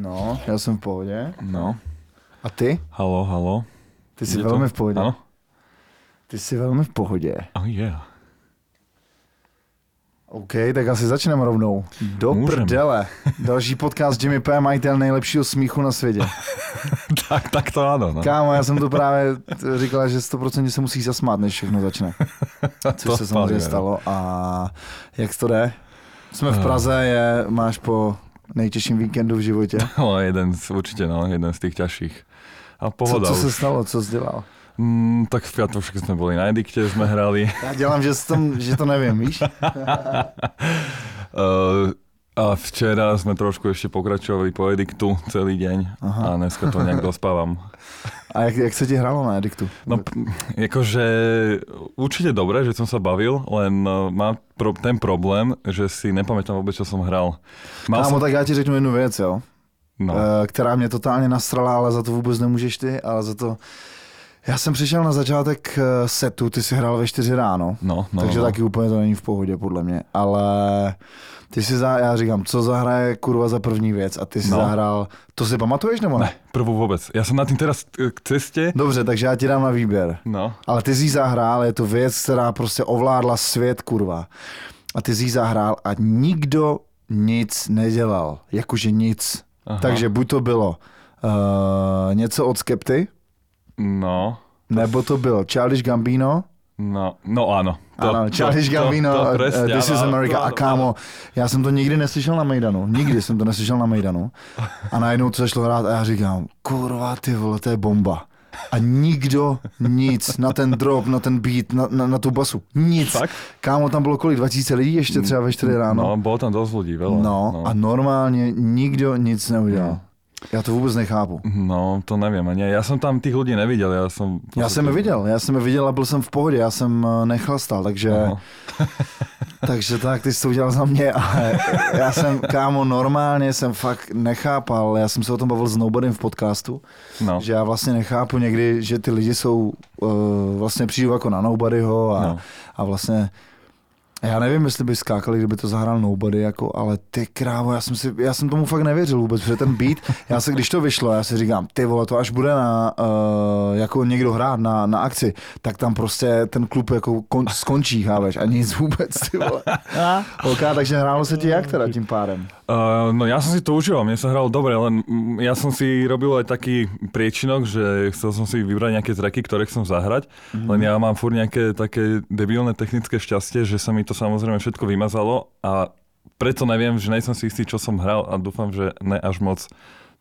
No, já jsem v pohodě. No, A ty? halo, halo. Ty jsi to- velmi v pohodě. Áno? Ty jsi velmi v pohodě. Oh yeah. OK, tak asi začneme rovnou. Do Můžem. prdele. Další podcast Jimmy P. majitel nejlepšího smíchu na světě. tak, tak to áno. No. Kámo, já jsem to právě říkala, že 100% se musí zasmát, než všechno začne. Což To se samozřejmě stalo. A jak to jde? Jsme v Eh. Praze, je, máš po nejtěžším víkendu v životě. No, jeden z, určite, no, jeden z tých ťažších. A Co, pohoda co už. se stalo, co jsi dělal? Mm, tak v piatok však sme boli na Edikte, sme hrali. Já dělám, že, tom, že to nevím, víš? Uh, a včera sme trošku ešte pokračovali po Ediktu celý Aha. a dneska to nejak dospávam. A jak, jak se ti hrálo na Ediktu? No, akože určite dobre, že som sa bavil, len uh, mám pro, ten problém, že si nepamätám vôbec, čo som hral. Mal Kámo, som... tak já ti řeknu jednu věc, jo? No, Eh, která mě totálně nasrala, ale za to vůbec nemůžeš ty, ale za to... Já jsem přišel na začátek eh, setu, ty si hrál ve 4 ráno, no, no. takže no. taky úplně to není v pohodě, podle mě, ale ty si za, já říkám, co zahraje kurva za první věc a ty si No. zahrál, to si pamatuješ nebo ne? Ne, prvú vôbec. Ja som na tým teraz eh, k ceste. Dobře, takže já ti dám na výběr. No, Ale ty jsi zahrál, je to věc, která prostě ovládla svět, kurva. A ty jsi zahrál a nikdo nic nedělal, jakože nic. Aha. Takže buď to bylo uh, něco od Skepty, no, nebo to byl Childish Gambino, no, no áno. ano, Childish Gambino, to, to, uh, presne, This is áno, America. áno, A kámo, já jsem to nikdy neslyšel na Mejdanu, nikdy jsem to neslyšel na Mejdanu. A najednou to začalo hrát a já říkám, kurva ty vole, to je bomba. A nikdo nic na ten drop, na ten beat, na, na, na tu basu. Nic. Fakt? Kámo, tam bylo kolik? 2000 lidí ještě třeba ve 4 ráno? No, bolo tam dosť ľudí, veľa. No, a normálně nikdo nic neudělal. Já to vůbec nechápu. No, to neviem ani. Ja som tam tých ľudí nevidel, ja som... Já jsem je viděl, já jsem je viděl a byl jsem v pohodě, já jsem eh, nechlastal, takže, takže tak, ty jsi to udělal za mě, ale já jsem, kámo, normálně jsem fakt nechápal, já jsem se o tom bavil s Nobodym v podcastu, No, že já vlastně nechápu někdy, že ty lidi jsou, uh, vlastně přijdu jako na Nobodyho a, no. a vlastně já nevím, jestli by skákali, kdyby to zahrál Nobody, jako, ale ty krávo, já jsem, si, já jsem tomu fakt nevěřil vůbec, protože ten beat, já se, když to vyšlo, já si říkám, ty vole, to až bude na, uh, jako někdo hrát na, na akci, tak tam prostě ten klub jako kon, skončí, chápeš, a nic vůbec, ty vole. OK, takže hrálo se ti jak teda tím pádem? Uh, no ja som si to užíval, mne sa hralo dobre, len mm, ja som si robil aj taký priečinok, že chcel som si vybrať nejaké tracky, ktoré chcem zahrať, mm. len ja mám furt nejaké také debilné technické šťastie, že sa mi to samozrejme všetko vymazalo a preto neviem, že nejsem si istý, čo som hral a dúfam, že ne až moc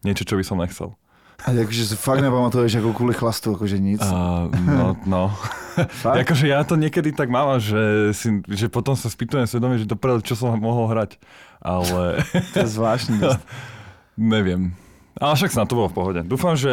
niečo, čo by som nechcel. A jakože si fakt nepamatuješ jako kvůli chlastu, jakože nic. Uh, no, no. Jakože ja to niekedy tak mám, že, si, že potom sa spýtujem svedomie, že to prvé, čo som mohol hrať. Ale To je zvláštní. neviem. Ale však snad to bolo v pohode. Dúfam, že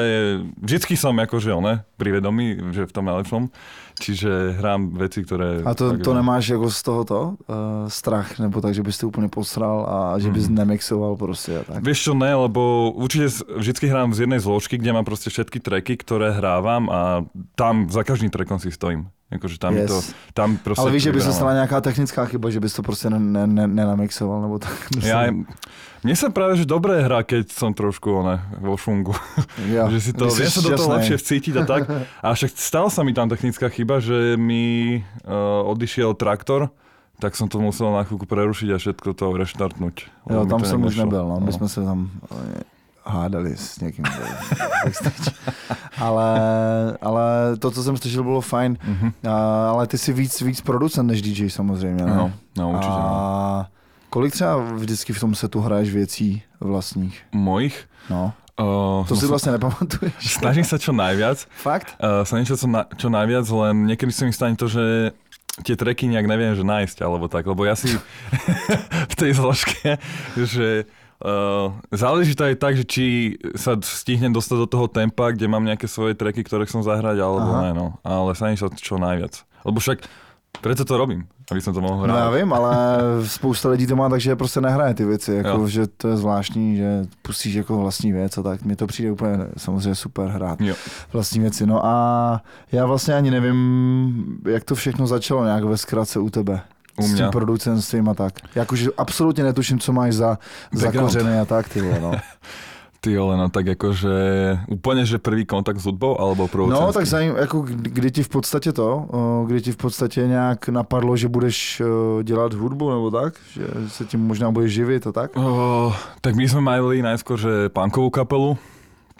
vždycky som akože one, pri vedomí, že v tom najlepšom. Čiže hrám veci, ktoré... A to, to nemáš jako z tohoto uh, strach, nebo tak, že bys to úplně posral a že bys Mhm. nemixoval prostě a tak. Vieš čo, ne, lebo určite s- vždycky hrám z jednej zložky, kde mám proste všetky tracky, ktoré hrávam a tam za každým trackom si stojím. Akože tam, Yes. to, tam proste... Ale víš, že by se stala nějaká technická chyba, že bys to prostě ne, ne, ne, nenamixoval, nebo tak. Ja, mne sa práve že dobre hrá, keď som trošku one, vo šungu. jo, že si to, viem sa do toho lepšie vcítiť a tak. A však stala sa mi tam technická chyba, že mi uh, odišiel traktor, tak som to musel na chvíľku prerušiť a všetko to reštartnúť. Jo, tam jsem už nebyl, no. my jsme se tam eh, hádali s někým. ale, ale to, co jsem slyšel, bylo fajn. Mhm. A, ale ty jsi víc, víc producent než DJ samozřejmě, ne? No, no určite. No. A kolik třeba vždycky v tom setu hraješ věcí vlastních? Mojich? No, Uh, to si vlastně nepamatuješ. Snažím sa čo najviac. Fakt? Uh, snažím sa čo, na, čo najviac, len niekedy sa mi stane to, že tie treky nejak neviem, že nájsť, alebo tak, lebo ja si v tej zložke, že uh, záleží to aj tak, že či sa stihnem dostať do toho tempa, kde mám nejaké svoje treky, ktoré chcem zahrať, alebo Aha. ne, no. Ale snažím sa čo najviac. Lebo však preto to robím, aby som to mohol No já vím, ale spousta lidí to má tak, že prostě nehraje ty věci, jako, Jo. že to je zvláštní, že pustíš jako vlastní věc a tak. Mně to přijde úplně samozřejmě super hrát Jo. vlastní věci. No a já vlastně ani nevím, jak to všechno začalo nějak ve zkratce u tebe. U s tím producentstvím a tak. Jakože absolutně netuším, co máš za, za kořeny a tak, ty vole, no. Ty ale no tak jakože úplně, že první kontakt s hudbou, alebo producenský? No, tak zajím, jako kdy ti v podstatě to, kdy ti v podstatě nějak napadlo, že budeš dělat hudbu nebo tak, že se tím možná budeš živit a tak? O, tak my jsme mali najskôr, že punkovou kapelu.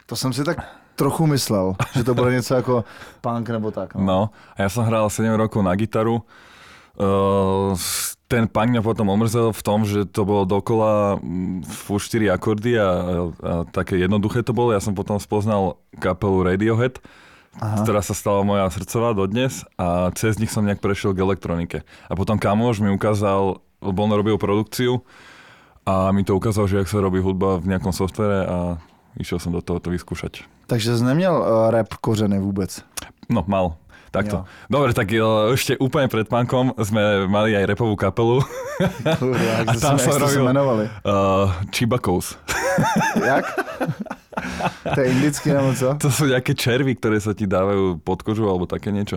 To jsem si tak trochu myslel, že to bude něco jako punk nebo tak. No, no a já jsem hrál 7 rokov na gitaru. Uh, ten punk mňa potom omrzel v tom, že to bolo dokola furt 4 akordy a, a, a také jednoduché to bolo. Ja som potom spoznal kapelu Radiohead, Aha. ktorá sa stala moja srdcová dodnes a cez nich som nejak prešiel k elektronike. A potom kamoš mi ukázal, lebo on robil produkciu a mi to ukázal, že jak sa robí hudba v nejakom softvere a išiel som do toho to vyskúšať. Takže jsi neměl uh, rap kořeny vůbec? No, mal. Takto. Jo. Dobre, tak uh, ešte úplne pred pankom sme mali aj repovú kapelu. Kurva, a tam sa robil uh, Chibakos. Jak? to je indický nebo co? To sú nejaké červy, ktoré sa ti dávajú pod kožu alebo také niečo.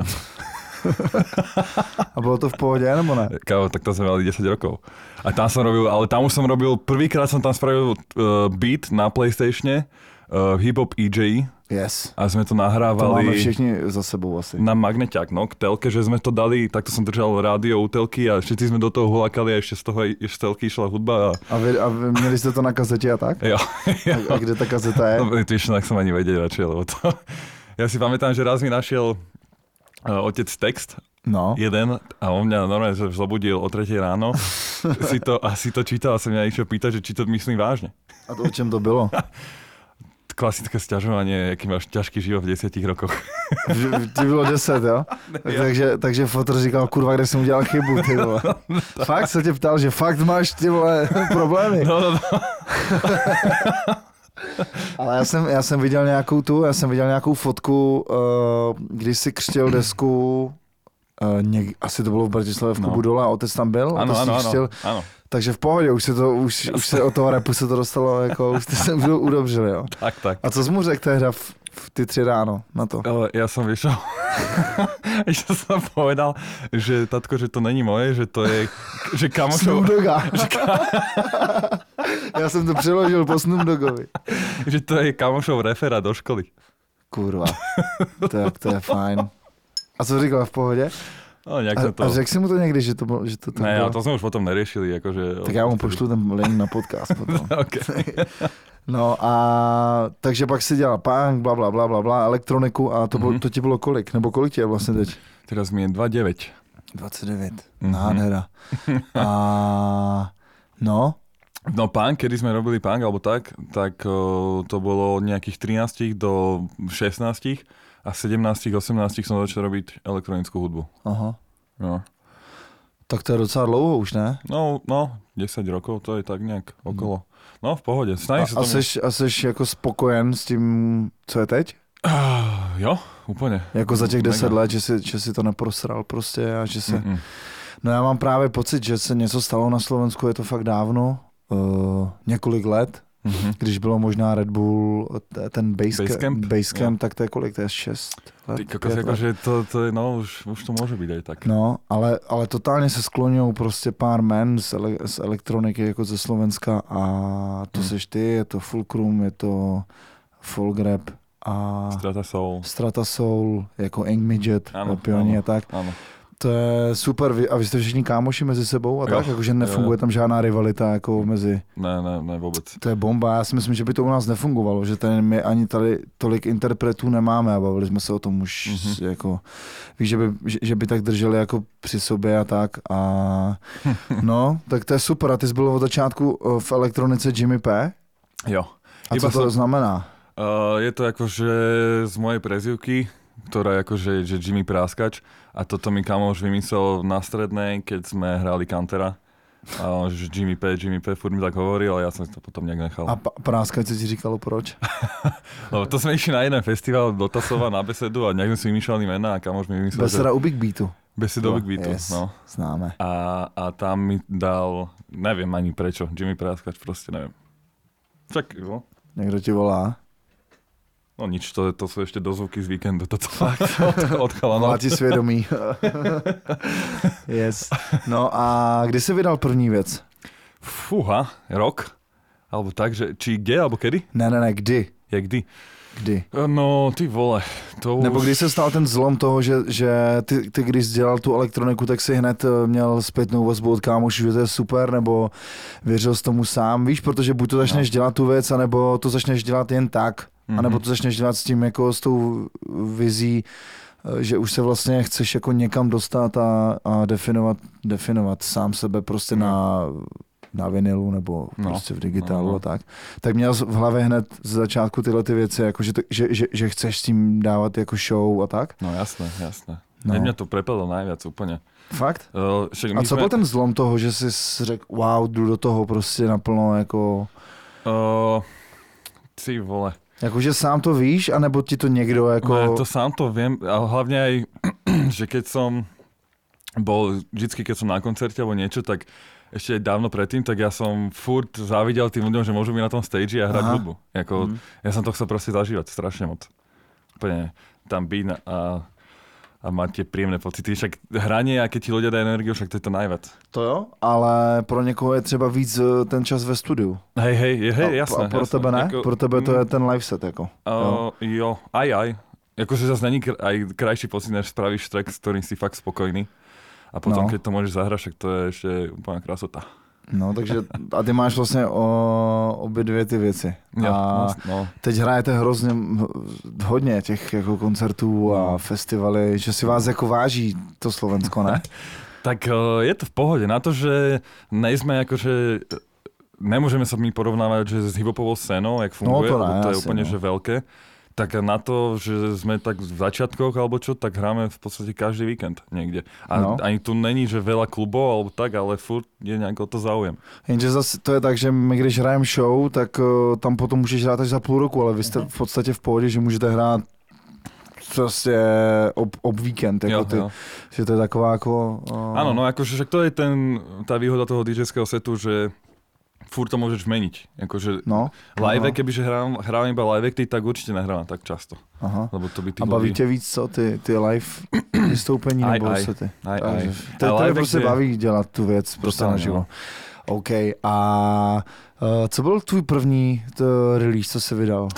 A bylo to v pohodě, nebo ne? Kávo, tak to sme mali 10 rokov. A tam som robil, ale tam už som robil, prvýkrát som tam spravil uh, beat na Playstatione, uh, hip-hop EJ. Yes. A sme to nahrávali... To máme všichni za sebou asi. Na magneťák, no, k telke, že sme to dali, takto som držal rádio u telky a všetci sme do toho hulakali a ešte z toho z telky išla hudba. A, a, vy, a vy měli ste to na kazete a tak? Jo. jo. A, a kde ta kazeta je? No, vieš, tak som ani vedel radšej, lebo to... Ja si pamätám, že raz mi našiel uh, otec text No. Jeden a on mňa normálne že zobudil o 3 ráno si to, a si to čítal a sa mňa išiel pýtať, že či to myslím vážne. A to o čem to bylo? klasické sťažovanie, aký máš ťažký život v deseti rokoch. Ti bylo deset, jo? takže, takže fotr říkal, kurva, kde jsem udělal chybu, ty vole. fakt se tě ptal, že fakt máš ty vole problémy. No, no, no. Ale já jsem, já jsem viděl nějakou tu, já jsem viděl nějakou fotku, uh, když si křtěl desku, uh, něk, asi to bylo v Bratislavě v Kubu no. dole a otec tam byl. Ano, ano, ano, ano. Takže v pohodě, už se to, už, už se od toho repu se to dostalo, jako už jste se už udobřili, jo. Tak, tak. A co jsi mu řekl tehda v, v ty tři ráno na to? Ale já jsem vyšel, ještě jsem povedal, že tatko, že to není moje, že to je, že kamošov... Dogga. já jsem to přeložil po Snoop Doggovi. že to je kamošov refera do školy. Kurva, je, to je fajn. A co říkal v pohodě? No, nějak a, to... a řekl jsi mu to někdy, že to, bylo, že to, to Ne, bylo... to jsme už potom neriešili. Jakože... Tak já mu pošlu ten link na podcast potom. no a takže pak si dělal punk, bla, bla, bla, bla, bla, elektroniku a to, bylo, mm-hmm. to ti bylo kolik? Nebo kolik ti je vlastně teď? Teraz mi je 2,9. 29, mm-hmm. nádhera. a no, No punk, kedy sme robili punk alebo tak, tak uh, to bolo od nejakých 13 do 16 a 17, 18 som začal robiť elektronickú hudbu. Aha. No. Tak to je docela dlouho už, ne? No, no, 10 rokov, to je tak nějak okolo. No, v pohodě. a, a, seš, a seš jako spokojen s tím, co je teď? Uh, jo, úplně. Jako za těch 10 let, že si, že si to neprosral prostě a že se... Mm-mm. No já mám právě pocit, že se něco stalo na Slovensku, je to fakt dávno, uh, několik let, Mm-hmm. Když bylo možná Red Bull, ten Basecamp, Basecamp, Basecamp tak to je kolik, to je 6 let? Ty kokos, jako, že to, to je, no, už, už to může být aj tak. No, ale, ale totálně se skloňují prostě pár men z, ele, z elektroniky jako ze Slovenska a to mm. seš ty, je to Fulcrum, je to Folk Rap a Strata Soul. Strata Soul, jako Ink Midget, ano, Pioni a tak. Ano. To je super. A vy jste všichni kámoši mezi sebou a tak? Jakože nefunguje jo. tam žádná rivalita jako mezi... Ne, ne, ne vůbec. To je bomba. Já si myslím, že by to u nás nefungovalo, že tady my ani tady tolik interpretů nemáme a bavili jsme se o tom už mm-hmm. jako... Víš, že by, že, že by tak drželi jako při sobě a tak a... no, tak to je super. A ty jsi byl od začátku eh, v elektronice Jimmy P? Jo. A Iba co to som... znamená? Uh, je to akože z mojej prezivky, ktorá akože že Jimmy Práskač a toto mi kamoš vymyslel na strednej, keď sme hrali Kantera. A že Jimmy P, Jimmy P, furt mi tak hovoril, ale ja som to potom nejak nechal. A p- práskať si ti říkalo proč? no, to sme išli na jeden festival do Tasova na besedu a nejak sme si vymýšľali mena a kamoš mi vymyslel, Beseda že... u Big Beatu. Beseda u Big Beatu, yes, no. Známe. A, a tam mi dal, neviem ani prečo, Jimmy Práskač, proste neviem. Čak, no. Niekto ti volá? No nič, to, to sú ešte dozvuky z víkendu. Toto fakt od, od chalanov. ti svědomí. yes. No a kdy jsi vydal první věc? Fúha, rok. Alebo tak, že či kde, alebo kedy? Ne, ne, ne, kdy? Jak kdy? Kdy? No, ty vole, to už... Nebo když se stal ten zlom toho, že, že ty, ty když dělal tu elektroniku, tak si hned eh, měl zpětnou vazbu od kámošů, že to je super, nebo věřil s tomu sám, víš, protože buď to začneš no. dělat tu věc, anebo to začneš dělat jen tak, mm-hmm. anebo to začneš dělat s tím, jako s tou vizí, eh, že už se vlastně chceš jako někam dostat a, a definovat, definovat sám sebe prostě mm. na na vinilu nebo no, prostě v digitálu no, no. a tak, tak měl v hlavě hned z začátku tyhle ty věci, jako že, to, že, že, že chceš s tím dávat jako show a tak? No jasné, jasné. No. Mě to prepadlo najviac úplně. Fakt? Uh, však a co jsme... byl ten zlom toho, že jsi řekl, wow, jdu do toho prostě naplno jako... Uh, ty vole. Jakože sám to víš, anebo ti to někdo jako... Ne, to sám to vím, ale hlavně aj, že keď som bol, vždycky keď som na koncerte alebo niečo, tak ešte dávno predtým, tak ja som furt závidel tým ľuďom, že môžu byť na tom stage a hrať hudbu. Jako, mm. Ja som to chcel proste zažívať strašne moc. Úplne tam byť a, a mať tie príjemné pocity. Však hranie a keď ti ľudia dajú energiu, však to je to najviac. To jo, ale pro někoho je třeba víc eh, ten čas ve studiu. Hej, hej, hej, jasné. A pro jasné. tebe ne? Jako, pro tebe to je ten live set jako. Uh, jo. jo, aj, aj. Jakože zase není aj krajší pocit, než spravíš track, s ktorým si fakt spokojný. A potom, no. keď to môžeš zahrať, tak to je ještě úplná krásota. No, takže a ty máš vlastně o, obě dvě ty věci. Jo, a no. teď hrajete hrozně hodně těch jako koncertů a no. festivaly, že si vás jako váží to Slovensko, ne? tak eh, je to v pohode. Na to, že nejsme akože nemôžeme sa my porovnávať že s hiphopovou scénou, jak funguje, no, to, ne, to je asi, úplne no. že veľké tak na to, že sme tak v začiatkoch alebo čo, tak hráme v podstate každý víkend niekde. A no. ani tu není, že veľa klubov alebo tak, ale furt je nějak o to záujem. Jenže zase to je tak, že my když hrajeme show, tak uh, tam potom můžeš hrát až za půl roku, ale vy jste v podstatě v pohodě, že můžete hrát prostě ob, ob víkend, jako jo, ty, jo. že to je taková jako... Uh... Áno, no akože to je ten, tá výhoda toho DJského setu, že furt to môžeš meniť. Akože no, live, no. kebyže hrám, hrám iba live, ty tak určite nehrávam tak často. Aha. Lebo to by A baví tě víc co, ty, ty live vystoupení aj, nebo aj, sety? Aj, aj. To, to je prostě je... baví dělat tu věc prostě naživo. No. OK, a uh, co byl tvůj první to release, co jsi vydal?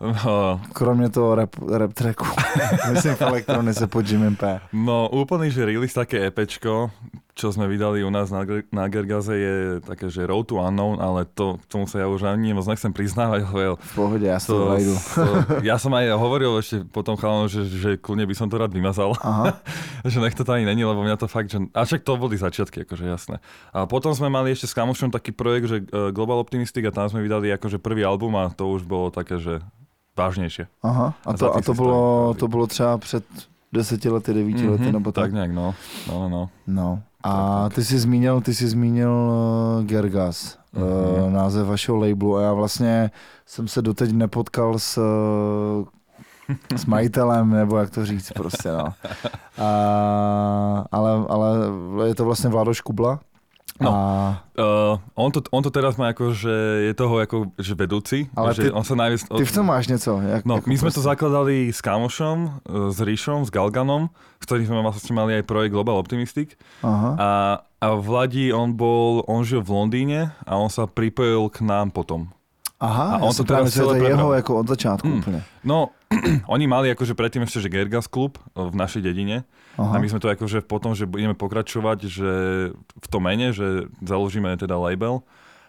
No. Kromě toho rap, rap tracku. Myslím v elektronice pod Jimem P. No úplný, že release také EPčko, čo sme vydali u nás na, na Gergaze je také, že Road to Unknown, ale to, k tomu sa ja už ani moc nechcem priznávať. Lebo v pohode, ja to, to, to, Ja som aj hovoril ešte potom chalom, že, že kľudne by som to rád vymazal. Aha. že nech to ani není, lebo mňa to fakt, že... A však to boli začiatky, akože jasné. A potom sme mali ešte s kamošom taký projekt, že e, Global Optimistic a tam sme vydali akože prvý album a to už bolo také, že vážnější. Aha, a to, a to, bylo, to bylo třeba před deseti lety, devíti mm-hmm, lety, nebo tak? Tak nějak, no. No, no. no. A ty jsi zmínil, ty jsi zmínil uh, Gergas, mm-hmm. název vašeho labelu a já vlastně jsem se doteď nepotkal s, s majitelem, nebo jak to říct prostě, no. A, ale, ale je to vlastně Vladoš Kubla, No, a... uh, on, to, on to teraz má ako, že je toho ako, že vedúci, Ale že ty, on sa najviac... Ty v tom máš něco? Jak, no, my sme to zakladali s Kámošom, uh, s Ríšom, s Galganom, s ktorým sme vlastne mali aj projekt Global Optimistic. Aha. A, a Vladi, on bol, on žil v Londýne a on sa pripojil k nám potom. Aha, a on to teraz celé jeho jako od začátku hmm. úplne. No, oni mali akože predtým ešte, že Gergas klub v našej dedine. Aha. A my sme to akože potom, že budeme pokračovať, že v tom mene, že založíme teda label.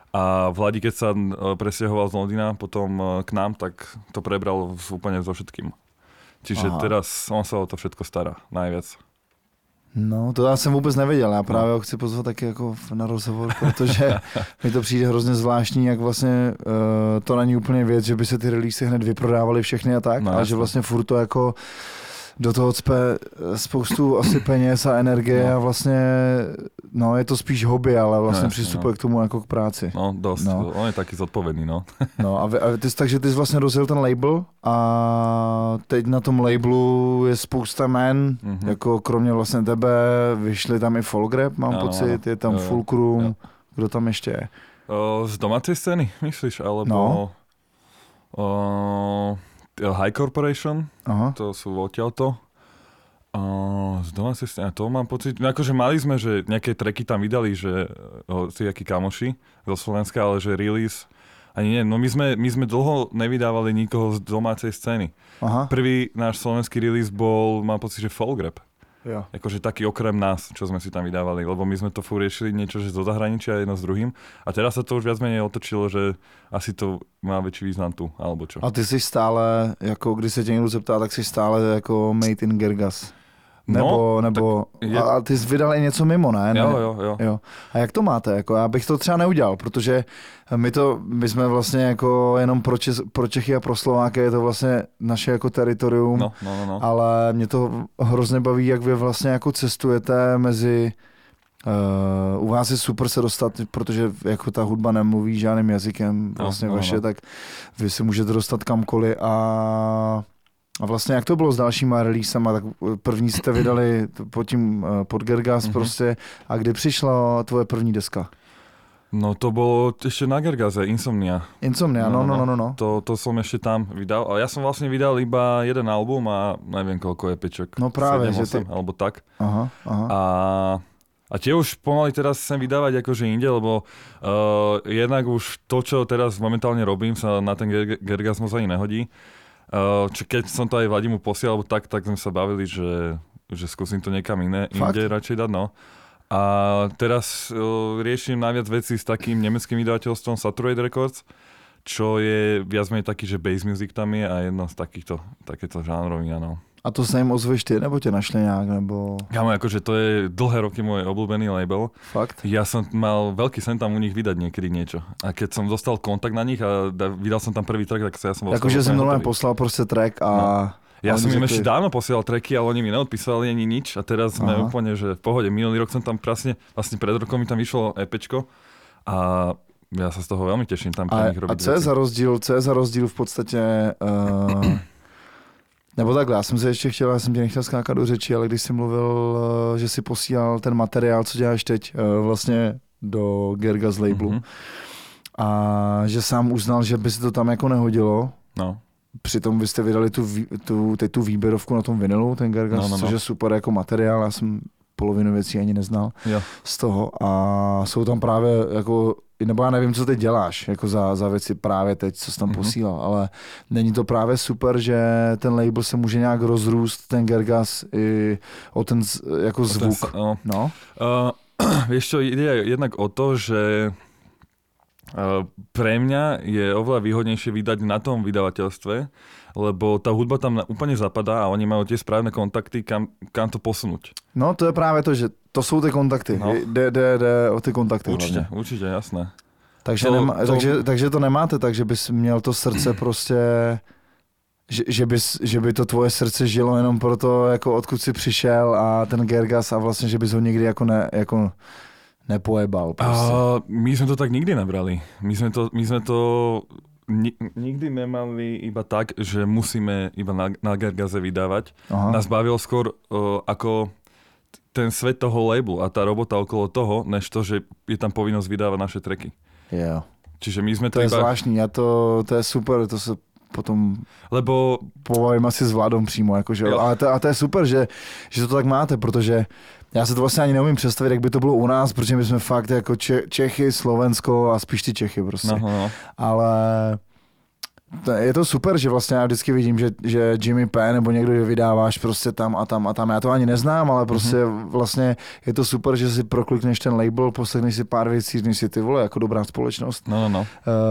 A Vladi, keď sa e, presťahoval z Londýna potom e, k nám, tak to prebral úplne so všetkým. Čiže Aha. teraz on sa o to všetko stará najviac. No, to já jsem vůbec nevěděl. Já právě ho chci pozvat taky jako na rozhovor, protože mi to přijde hrozně zvláštní, jak vlastně uh, to není úplně věc, že by se ty release hned vyprodávaly všechny a tak, no, a že vlastně furt to jako do toho cpe eh, spoustu asi peněz a energie no. a vlastně, no je to spíš hobby, ale vlastně no, přistupuje no. k tomu jako k práci. No dost, no. on je taky zodpovědný, no. no a, vy, a ty, takže ty jsi vlastně rozjel ten label a teď na tom labelu je spousta men, mm-hmm. jako kromě vlastně tebe, vyšli tam i Folgrab, mám no, pocit, je tam no, Fulcrum, no. kdo tam ještě je? z domácej scény, myslíš, alebo... No. O, High Corporation, Aha. to sú odtiaľto. O, z domácej scény, to mám pocit, no akože mali sme, že nejaké treky tam vydali, že si akí kamoši zo Slovenska, ale že release, ani nie, no my sme, my sme dlho nevydávali nikoho z domácej scény. Aha, Prvý náš slovenský release bol, mám pocit, že folk rap. Jo. Akože taký okrem nás, čo sme si tam vydávali, lebo my sme to furt riešili niečo, že zo zahraničia jedno s druhým. A teraz sa to už viac menej otočilo, že asi to má väčší význam tu, alebo čo. A ty jsi stále, jako když se tě někdo zeptá, tak jsi stále jako made in Gergas. Nebo, No, nebo, je- a, ty jsi vydal i něco mimo, ne? ne? Jo, jo, jo. Jo. A jak to máte? Jako já bych to třeba neudělal, protože my to, my jsme vlastně jako jenom pro, Čes, pro Čechy a pro Slováky je to vlastně naše jako teritorium, No, no, no, no. ale mě to hrozně baví, jak vy vlastně jako cestujete mezi Uh, u vás je super se dostat, protože jako ta hudba nemluví žádným jazykem No, vlastně no, vaše, no. tak vy se můžete dostat kamkoliv a, a vlastně jak to bylo s dalšíma releasama, tak první jste vydali pod tím eh, pod Gergas Mhm. prostě a kdy přišla tvoje první deska? No to bolo ešte na Gergaze, Insomnia. Insomnia, no, no, no, no. no. To, to som ešte tam vydal. A ja som vlastne vydal iba jeden album a neviem koľko je pečok. No práve, 7, že 8, ty- alebo tak. Aha, aha. A, a tie už pomaly teraz chcem vydávať akože inde, lebo uh, jednak už to, čo teraz momentálne robím, sa na ten ger- Gergasmus ani nehodí. Uh, čo keď som to aj Vladimu posielal, tak, tak sme sa bavili, že, že skúsim to niekam iné, Fakt? inde radšej dať, no. A teraz uh, riešim najviac veci s takým nemeckým vydavateľstvom Saturate Records, čo je viac menej taký, že bass music tam je a jedno z takýchto, takéto žánrový, áno. A to se jim ozveš ty, nebo tě našli nějak, nebo Kámo, akože to je dlhé roky môj obľúbený label. fakt? Ja som mal veľký sen tam u nich vydať niekedy niečo. A keď som dostal kontakt na nich a da- vydal som tam prvý track, tak sa ja som bol Jakože jsem normálně poslal prostě track a... Ja a som oni im řekli- ešte dávno posielal tracky, ale oni mi neodpísali ani nič a teraz sme Aha. úplne, že v pohode. Minulý rok som tam presne, vlastne pred rokom mi tam vyšlo EPčko a ja sa z toho veľmi teším tam pre A, nich a co je za rozdíl, co je za rozdíl v podstatě, uh, nebo takhle, já jsem se ještě chtěl, já jsem tě nechtěl skákat do řeči, ale když jsi mluvil, uh, že si posílal ten materiál, co děláš teď, uh, vlastně do Gergas labelu, Mhm. a že sám uznal, že by se to tam jako nehodilo, No, Přitom vy jste vydali tu, tu, teď tu výběrovku na tom vinilu, ten Gergas, No, no, no. což je super jako materiál, já jsem polovinu věcí ani neznal jo. z toho a jsou tam právě jako, nebo já nevím, co teď děláš, jako za, za věci právě teď, co jsi tam Mhm. mm-hmm. posílal, ale není to právě super, že ten label se může nějak rozrůst, ten Gergas i o ten jako Ten zvuk. sa- No. No, Uh, vieš čo, ide aj jednak o to, že pre mňa je oveľa výhodnejšie vydať na tom vydavateľstve, lebo tá hudba tam úplne zapadá a oni majú tie správne kontakty, kam, kam to posunúť. no to je právě to, že to jsou ty kontakty, No. jde, jde, jde o ty kontakty. Určite, hlavně. určite, jasné. Takže, To- nema, to- takže, takže to nemáte tak, že bys měl to srdce prostě, že, že, bys, že by to tvoje srdce žilo jenom proto, jako odkud jsi přišel a ten Gergas a vlastně, že bys ho nikdy jako, ne, jako nepojebal. Prostě. A my sme to tak nikdy nebrali. My sme to, my sme to ni, nikdy nemali iba tak, že musíme iba na, na Gergaze vydávať. Aha. Nás bavil skôr uh, ako ten svet toho labelu a tá robota okolo toho, než to, že je tam povinnosť vydávať naše tracky. Jo. Čiže my sme To to, je iba... zvláštní, já to, to je super, to se potom Lebo pobavím asi s vládou přímo, jakože, Jo. ale to, a to je super, že, že to tak máte, protože já se to vlastně ani neumím představit, jak by to bylo u nás, protože my jsme fakt jako Če- Čechy, Slovensko a spíš ty Čechy prostě. no, no, no. ale je to super, že vlastně já vždycky vidím, že, že Jimmy P nebo někdo je vydáváš prostě tam a tam a tam. Já to ani neznám, ale prostě mm-hmm. vlastně je to super, že si proklikneš ten label, poslechneš si pár věcí, říkáš si ty vole, jako dobrá společnost no, no, no. uh,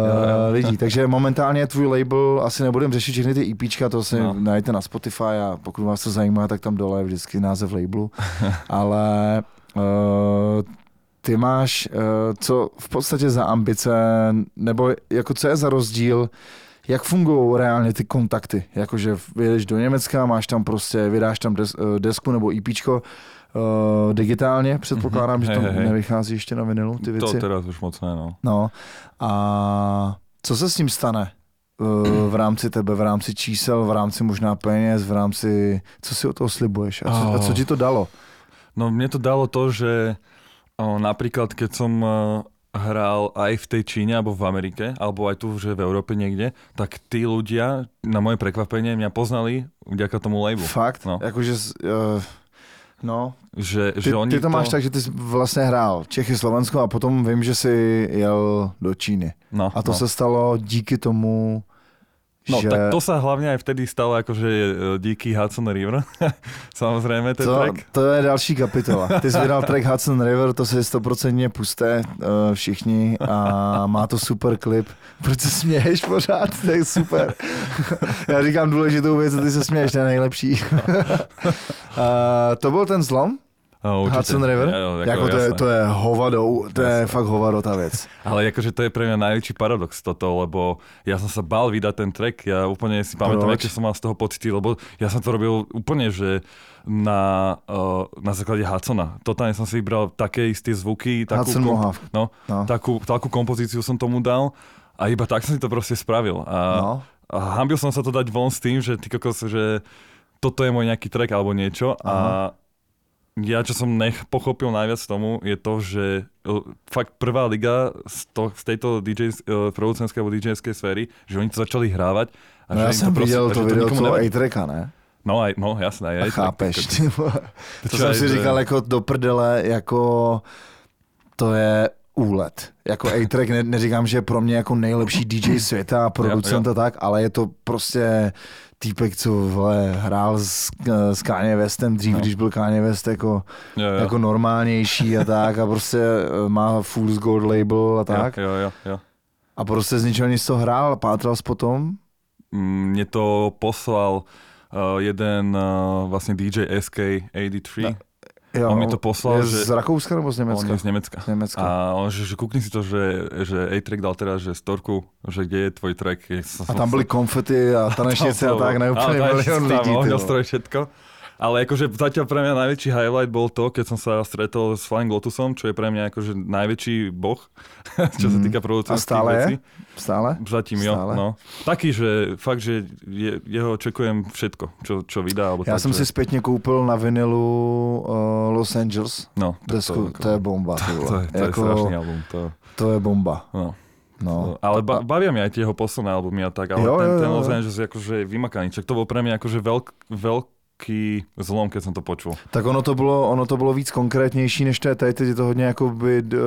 Jo, jo. lidí. Takže momentálně tvůj label, asi nebudem řešit všechny ty EPčka, to si No. no. najdete na Spotify a pokud vás to zajímá, tak tam dole je vždycky název labelu. ale uh, ty máš uh, co v podstatě za ambice, nebo jako co je za rozdíl, jak fungují reálně ty kontakty? Jakože jedeš do Německa, máš tam prostě, vydáš tam des, eh, desku nebo EPčko uh, digitálně, předpokládám, Mhm. že to hej, hej. nevychází ještě na vinilu, ty To věci. teraz už moc ne, no. No a co se s tím stane eh, v rámci tebe, v rámci čísel, v rámci možná peněz, v rámci, co si o toho slibuješ a co, a co Oh. ti to dalo? No mne to dalo to, že o, napríklad keď som hral aj v tej Číne alebo v Amerike, alebo aj tu, že v Európe niekde, tak tí ľudia, na moje prekvapenie, mňa poznali vďaka tomu labelu. Fakt? No. Jakože, uh, no, Že, ty, že oni ty to máš tak, že ty jsi vlastně hrál Čechy, Slovensko a potom vím, že jsi jel do Číny. No, A to no. se stalo díky tomu, No, že... tak to sa hlavne aj vtedy stalo akože e, díky Hudson River. Samozrejme, ten to, track. to je další kapitola. Ty jsi vydal track Hudson River, to si stoprocentně puste uh, všichni a má to super klip. Proč se směješ pořád? To je super. Já říkám důležitou věc a ty se směješ, to je nejlepší. uh, to byl ten zlom? No, určite. Hudson River? Jo, ako, jako to, je, to je hovado, to je Jasné. fakt hovado tá vec. Ale akože to je pre mňa najväčší paradox toto, lebo ja som sa bál vydať ten track, ja úplne si pamätám, aké som mal z toho pocity, lebo ja som to robil úplne, že na, uh, na základe Hudsona. Totálne som si vybral také isté zvuky, takú, Mohawk. no, No. takú, takú kompozíciu som tomu dal a iba tak som si to proste spravil. A, No. a hambil som sa to dať von s tým, že ty kokos, že toto je môj nejaký track alebo niečo a ja, čo som nech pochopil najviac tomu, je to, že uh, fakt prvá liga z, to, z tejto DJ, uh, producentskej alebo DJ-skej sféry, že oni to začali hrávať. A No že já im jsem proste- viděl a to video toho. A-Tracka, ne? No, aj, no jasné, aj, A chápeš, tak, ty vole. To čo jsem si říkal jako do prdele, jako to je úlet. Jako A-Track ne, neříkám, že je pro mě jako nejlepší DJ světa a producent a tak, ale je to prostě týpek, co vole, hrál s, s Kanye Westem dřív, No. když byl Kanye West jako, jo, jo. jako normálnější a tak a prostě eh, má Fool's Gold label a tak Jo, jo, jo. a prostě z ničeho nic to hrál a pátral jsi potom Mm, Mne to poslal uh, jeden uh, vlastne DJ SK83. No, Jo, On mi to poslal, je že- z Rakouska nebo z On Německa? je z Nemecka. Z Německa. A on, že, že kúkni si to, že, že A-Track dal teraz, že storku, že kde je tvoj track. Je, A tam byly konfety a tanečnice a tak, ne úplně milion lidí. vole. Tam všetko. Ale akože zatiaľ pre mňa najväčší highlight bol to, keď som sa stretol s Flying Lotusom, čo je pre mňa akože najväčší boh, čo sa Mhm. týka A producentských stále je? Stále? Zatím jo, Stále? no. Taký, že fakt, že je, jeho očekujem všetko, čo, čo vydá. Alebo Já tak, jsem že... si zpětně koupil na vinilu uh, Los Angeles. No, Desku, to, je bomba. to, vole. je, to je jako, strašný album. To, to je bomba. no. No. Ale ba- bavia mi aj tie jeho posledné albumy a tak, ale Jo, ten, jo, ten jo, Los jo. Angeles je akože vymakaný. Čak to bol pre mňa akože veľk, veľký zlom, keď som to počul. Tak ono to bylo, ono to bylo víc konkrétnější než to je teď, teď je to hodně jako by, uh,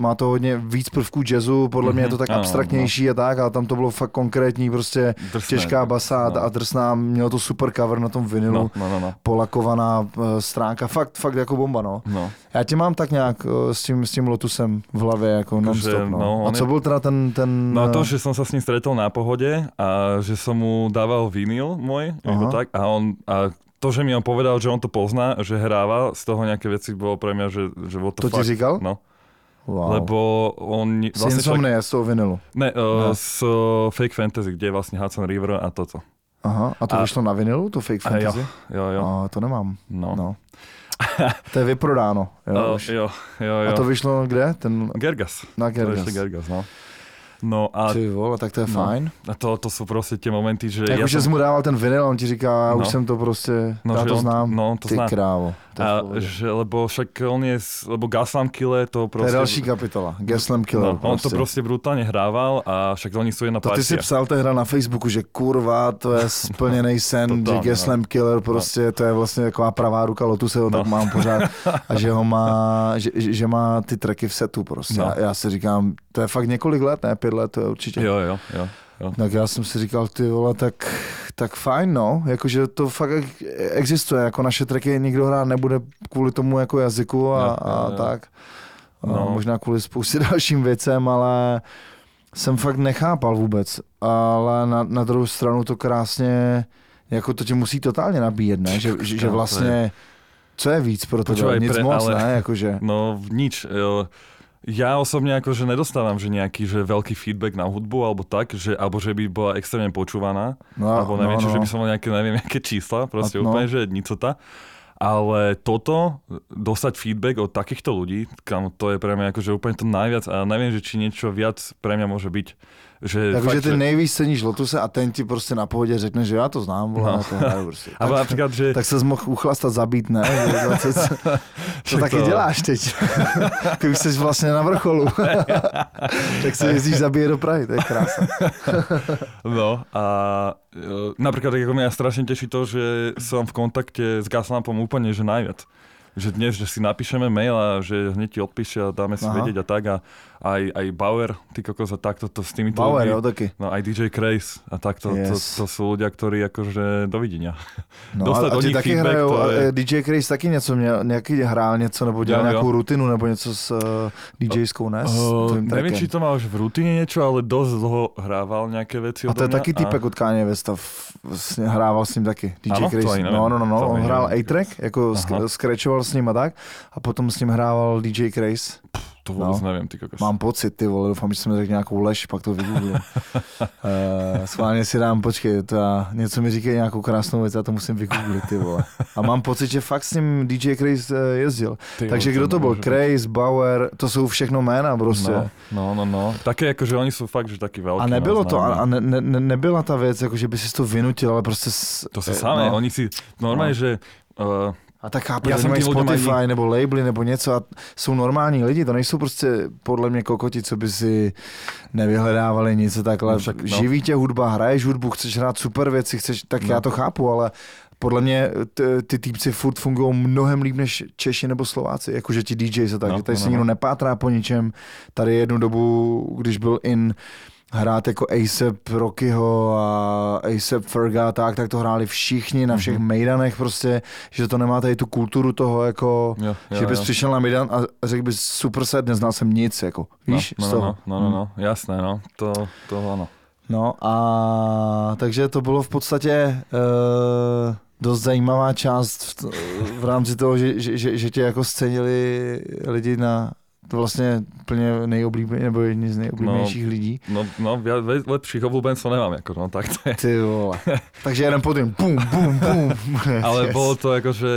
má to hodně víc prvků jazzu, podle mě je to tak Mhm, ano, abstraktnější a tak, ale tam to bylo fakt konkrétní, prostě Drsné. těžká basa no. a drsná, mělo to super cover na tom vinilu, No, no, no, no. polakovaná uh, stránka, fakt, fakt jako bomba, no. no. Já tě mám tak nějak uh, s tím, s tím Lotusem v hlavě, jako non-stop, no. no, A co je- byl teda ten, ten No to, že som sa s ním stretol na pohode a že som mu dával vinyl môj, alebo Aha. tak, a on, a to, že mi on povedal, že on to pozná, že hráva, z toho nejaké veci bolo pre mňa, že, že what the To ti fuck. říkal? No, wow. lebo on... Z Vlastne však, Insomnia, z toho vinilu. ne, uh, Ne. z uh, Fake Fantasy, kde je vlastne Hudson River a toto. Aha, a to A- vyšlo na vinilu, to Fake A jo, Fantasy? jo, jo. A to nemám. No. No. to je vyprodáno. Jo, Uh, už. jo, jo, jo. A to vyšlo kde? Ten Gergas. na To Gergas. ešte Gergas, no. No a, Ty vole, tak to je No. fajn. a to, to sú proste tie momenty, že Jako, ja že jsi mu dával ten vinyl a on ti říká, No. už jsem to prostě, No, já že to on- znám. no, to Ty zná. krávo. To A, že, lebo však on je, lebo Gaslam Kille to to proste... je další kapitola. Gaslam Killer. No, on to proste brutálne hrával a však oni sú jedna To ty si partia. psal tehda na Facebooku, že kurva, to je splněný sen, že Totálně, Gaslam Killer prostě, to je vlastně taková pravá ruka Lotuse, ho tak No. mám pořád. A že ho má, že, že že má ty tracky v setu prostě. No. Já, já si říkám, to je fakt několik let, ne pět let, to je určitě. Jo, jo, jo. jo. Tak já jsem si říkal, ty vole, tak, tak fajn, no, jakože to fakt ex- existuje, jako naše tracky nikdo hrát nebude kvůli tomu jako jazyku a, Jo, jo, a jo. tak. No. Možná kvůli spoustě dalším věcem, ale jsem fakt nechápal vůbec, ale na, na druhou stranu to krásně, jako to tě musí totálně nabíjet, ne, že, že, že vlastně, co je víc pro Počúvaj, nic pre- moc, ale- ne, jakože. No nič. Jo. Ja osobne akože nedostávam, že nejaký že veľký feedback na hudbu alebo tak, že, alebo že by bola extrémne počúvaná, No, alebo neviem, no, no. že by som mal nejaké, neviem, nejaké čísla, proste no. úplne, že nicota. Ale toto, dostať feedback od takýchto ľudí, kam to je pre mňa akože úplne to najviac a neviem, že či niečo viac pre mňa môže byť. Že Jakože fakt, ty že- nejvíc ceníš Lotuse a ten ti prostě na pohodě řekne, že já to znám, vole, No. to hraju prostě. Alebo Tak, napríklad, že... tak se mohl uchlastat zabít, ne? 20, co Však taky to- děláš teď? Ty už jsi vlastně na vrcholu. tak se jezdíš zabije do Prahy, to je krása. No a e, napríklad ako mňa strašne teší to, že som v kontakte s Gaslampom úplne, že najviac. Že dnes, že si napíšeme mail a že hneď ti odpíše a dáme si Aha. vedieť a tak a aj, aj Bauer, ty kokos a takto to s týmito Bauer, ľuďmi- jo, taky. No aj DJ Craze a takto, to, Yes. to sú ľudia, ktorí akože dovidenia. No, Dostat a, a ti taky feedback, hrajou, to a je- e, DJ Chris taky něco měl, nějaký hrál něco, nebo dělal Jo, jo. nějakou rutinu, nebo něco s uh, DJskou, ne? S Uh, trackem. či to má už v rutine niečo, ale dosť dlho hrával nejaké veci A to je mňa taky týpek od Kanye Westa, hrával s ním taky, DJ Ano? To nevím. No, no, no, no, To on hrál nevím. A-Track, jako Aha. S ním a tak, a potom s ním hrával DJ Chris. To vôbec No. neviem, ty kokos. Mám pocit, ty vole, doufám, že jsem řekl nějakou lež, pak to vygooglím. uh, schválně si dám, počkej, to já, něco mi říkají nějakou krásnou věc, já to musím vygooglit, ty vole. A mám pocit, že fakt s ním DJ Chris eh, jezdil. Ty Takže kdo to byl? Craze, Bauer, to jsou všechno jména prostě. No, no, no, no. Také ako, že oni sú fakt, že takí veľkí. A nebylo no, to, známi. a, a ne, ne, ne, nebyla ta věc, jako že by si to vynutil, ale prostě... S, To sa eh, samé, no. oni si, normálne, že uh, A tak chápeš, Já že mají Spotify ani- nebo labely nebo něco a jsou normální lidi, to nejsou prostě podle mě kokoti, co by si nevyhledávali nic a takhle. No však, no. Živí tě hudba, hraješ hudbu, chceš hrát super věci, chceš, tak No. já to chápu, ale podle mě t- ty týpci furt fungují mnohem líp než Češi nebo Slováci, jakože ti DJs a tak, No, tady no, se no, nikdo no. nepátrá po ničem. Tady jednu dobu, když byl in hrát jako ASAP Rockyho a ASAP Ferga a tak, tak to hráli všichni na všech Mhm. mejdanech prostě, že to nemá tady tu kulturu toho jako, jo, jo, že bys jo. přišel na mejdan a řekl bys super set, neznal jsem nic, jako, víš, no, z no, toho. no, no, no, no, jasné, no, to, to áno. No a takže to bylo v podstatě uh, dost zajímavá část v, v rámci toho, že, že, že, že tě jako scenili lidi na vlastně úplně nejoblíbenější, nebo jedni z nejoblíbenějších no. lidí. No, no viac, ve- lepších obľúbencov nemám, ako, no, tak to je. Ty vole. Takže jeden po druhém, bum, bum, bum. Ale Yes. bolo to ako, že...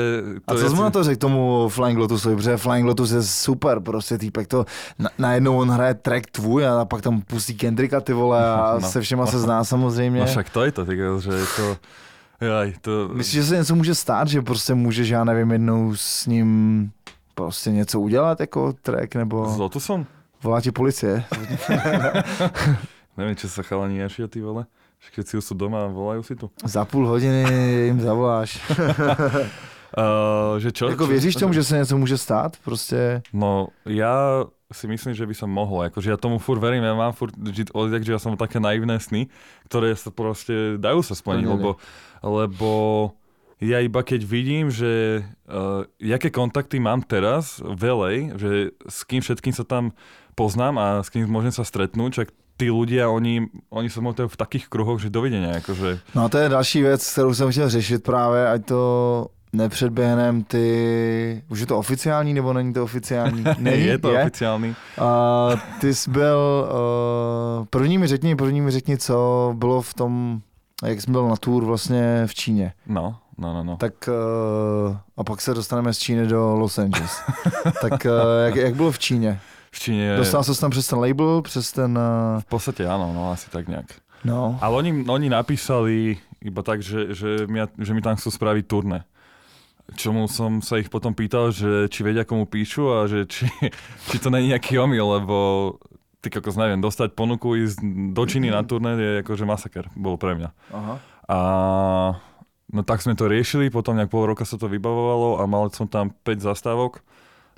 A To co je jsi na to řekl tomu Flying Lotusovi, protože Flying Lotus je super prostě týpek, to na, najednou on hraje track tvůj a pak tam pustí Kendricka ty vole a No. se všema se zná samozřejmě. No však to je to, ty, že je to... Jaj, to... Myslíš, že se něco může stát, že prostě můžeš, já nevím, jednou s ním prostě něco udělat jako track, nebo Lotusom? volá ti policie? Neviem, čo sa chalani nešia, ty vole. Už sú doma a volajú si tu. Za půl hodiny jim zavoláš. Uh, že čo? jako věříš tomu, že se něco může stát? Prostě No, ja si myslím, že by sa mohlo. Akože ja tomu furt verím, ja mám furt, že, odjak, že ja som také naivné sny, ktoré sa proste dajú sa splniť, Plnili. lebo, lebo ja iba keď vidím, že uh, jaké kontakty mám teraz v LA, že s kým všetkým sa tam poznám a s kým môžem sa stretnúť, čak tí ľudia, oni, oni sa motajú v takých kruhoch, že dovidenia. Akože, No a to je další věc, kterou jsem chtěl řešit právě, ať to nepředběhnem ty... Už je to oficiální, nebo není to oficiální? Není? je to je? oficiálny. A ty jsi byl... Uh, první mi řekni, první mi řekni, co bylo v tom, jak jsi byl na tour vlastně v Číně. No, no, no, no. Tak uh, a pak se dostaneme z Číny do Los Angeles. tak uh, jak, jak bylo v Číně? V Číne Dostal ses tam přes ten label, přes ten... Uh, v podstate áno, no asi tak nejak. no. Ale oni, oni napísali iba tak, že, že, mi, že mi tam chcú spraviť turné. Čomu som sa ich potom pýtal, že či vedia, komu píšu a že či, či to není nejaký omyl, lebo ty kokos neviem, dostať ponuku ísť do Číny na turné je akože masaker, bol pre mňa. Aha. A no tak sme to riešili, potom nejak pol roka sa to vybavovalo a mal som tam 5 zastávok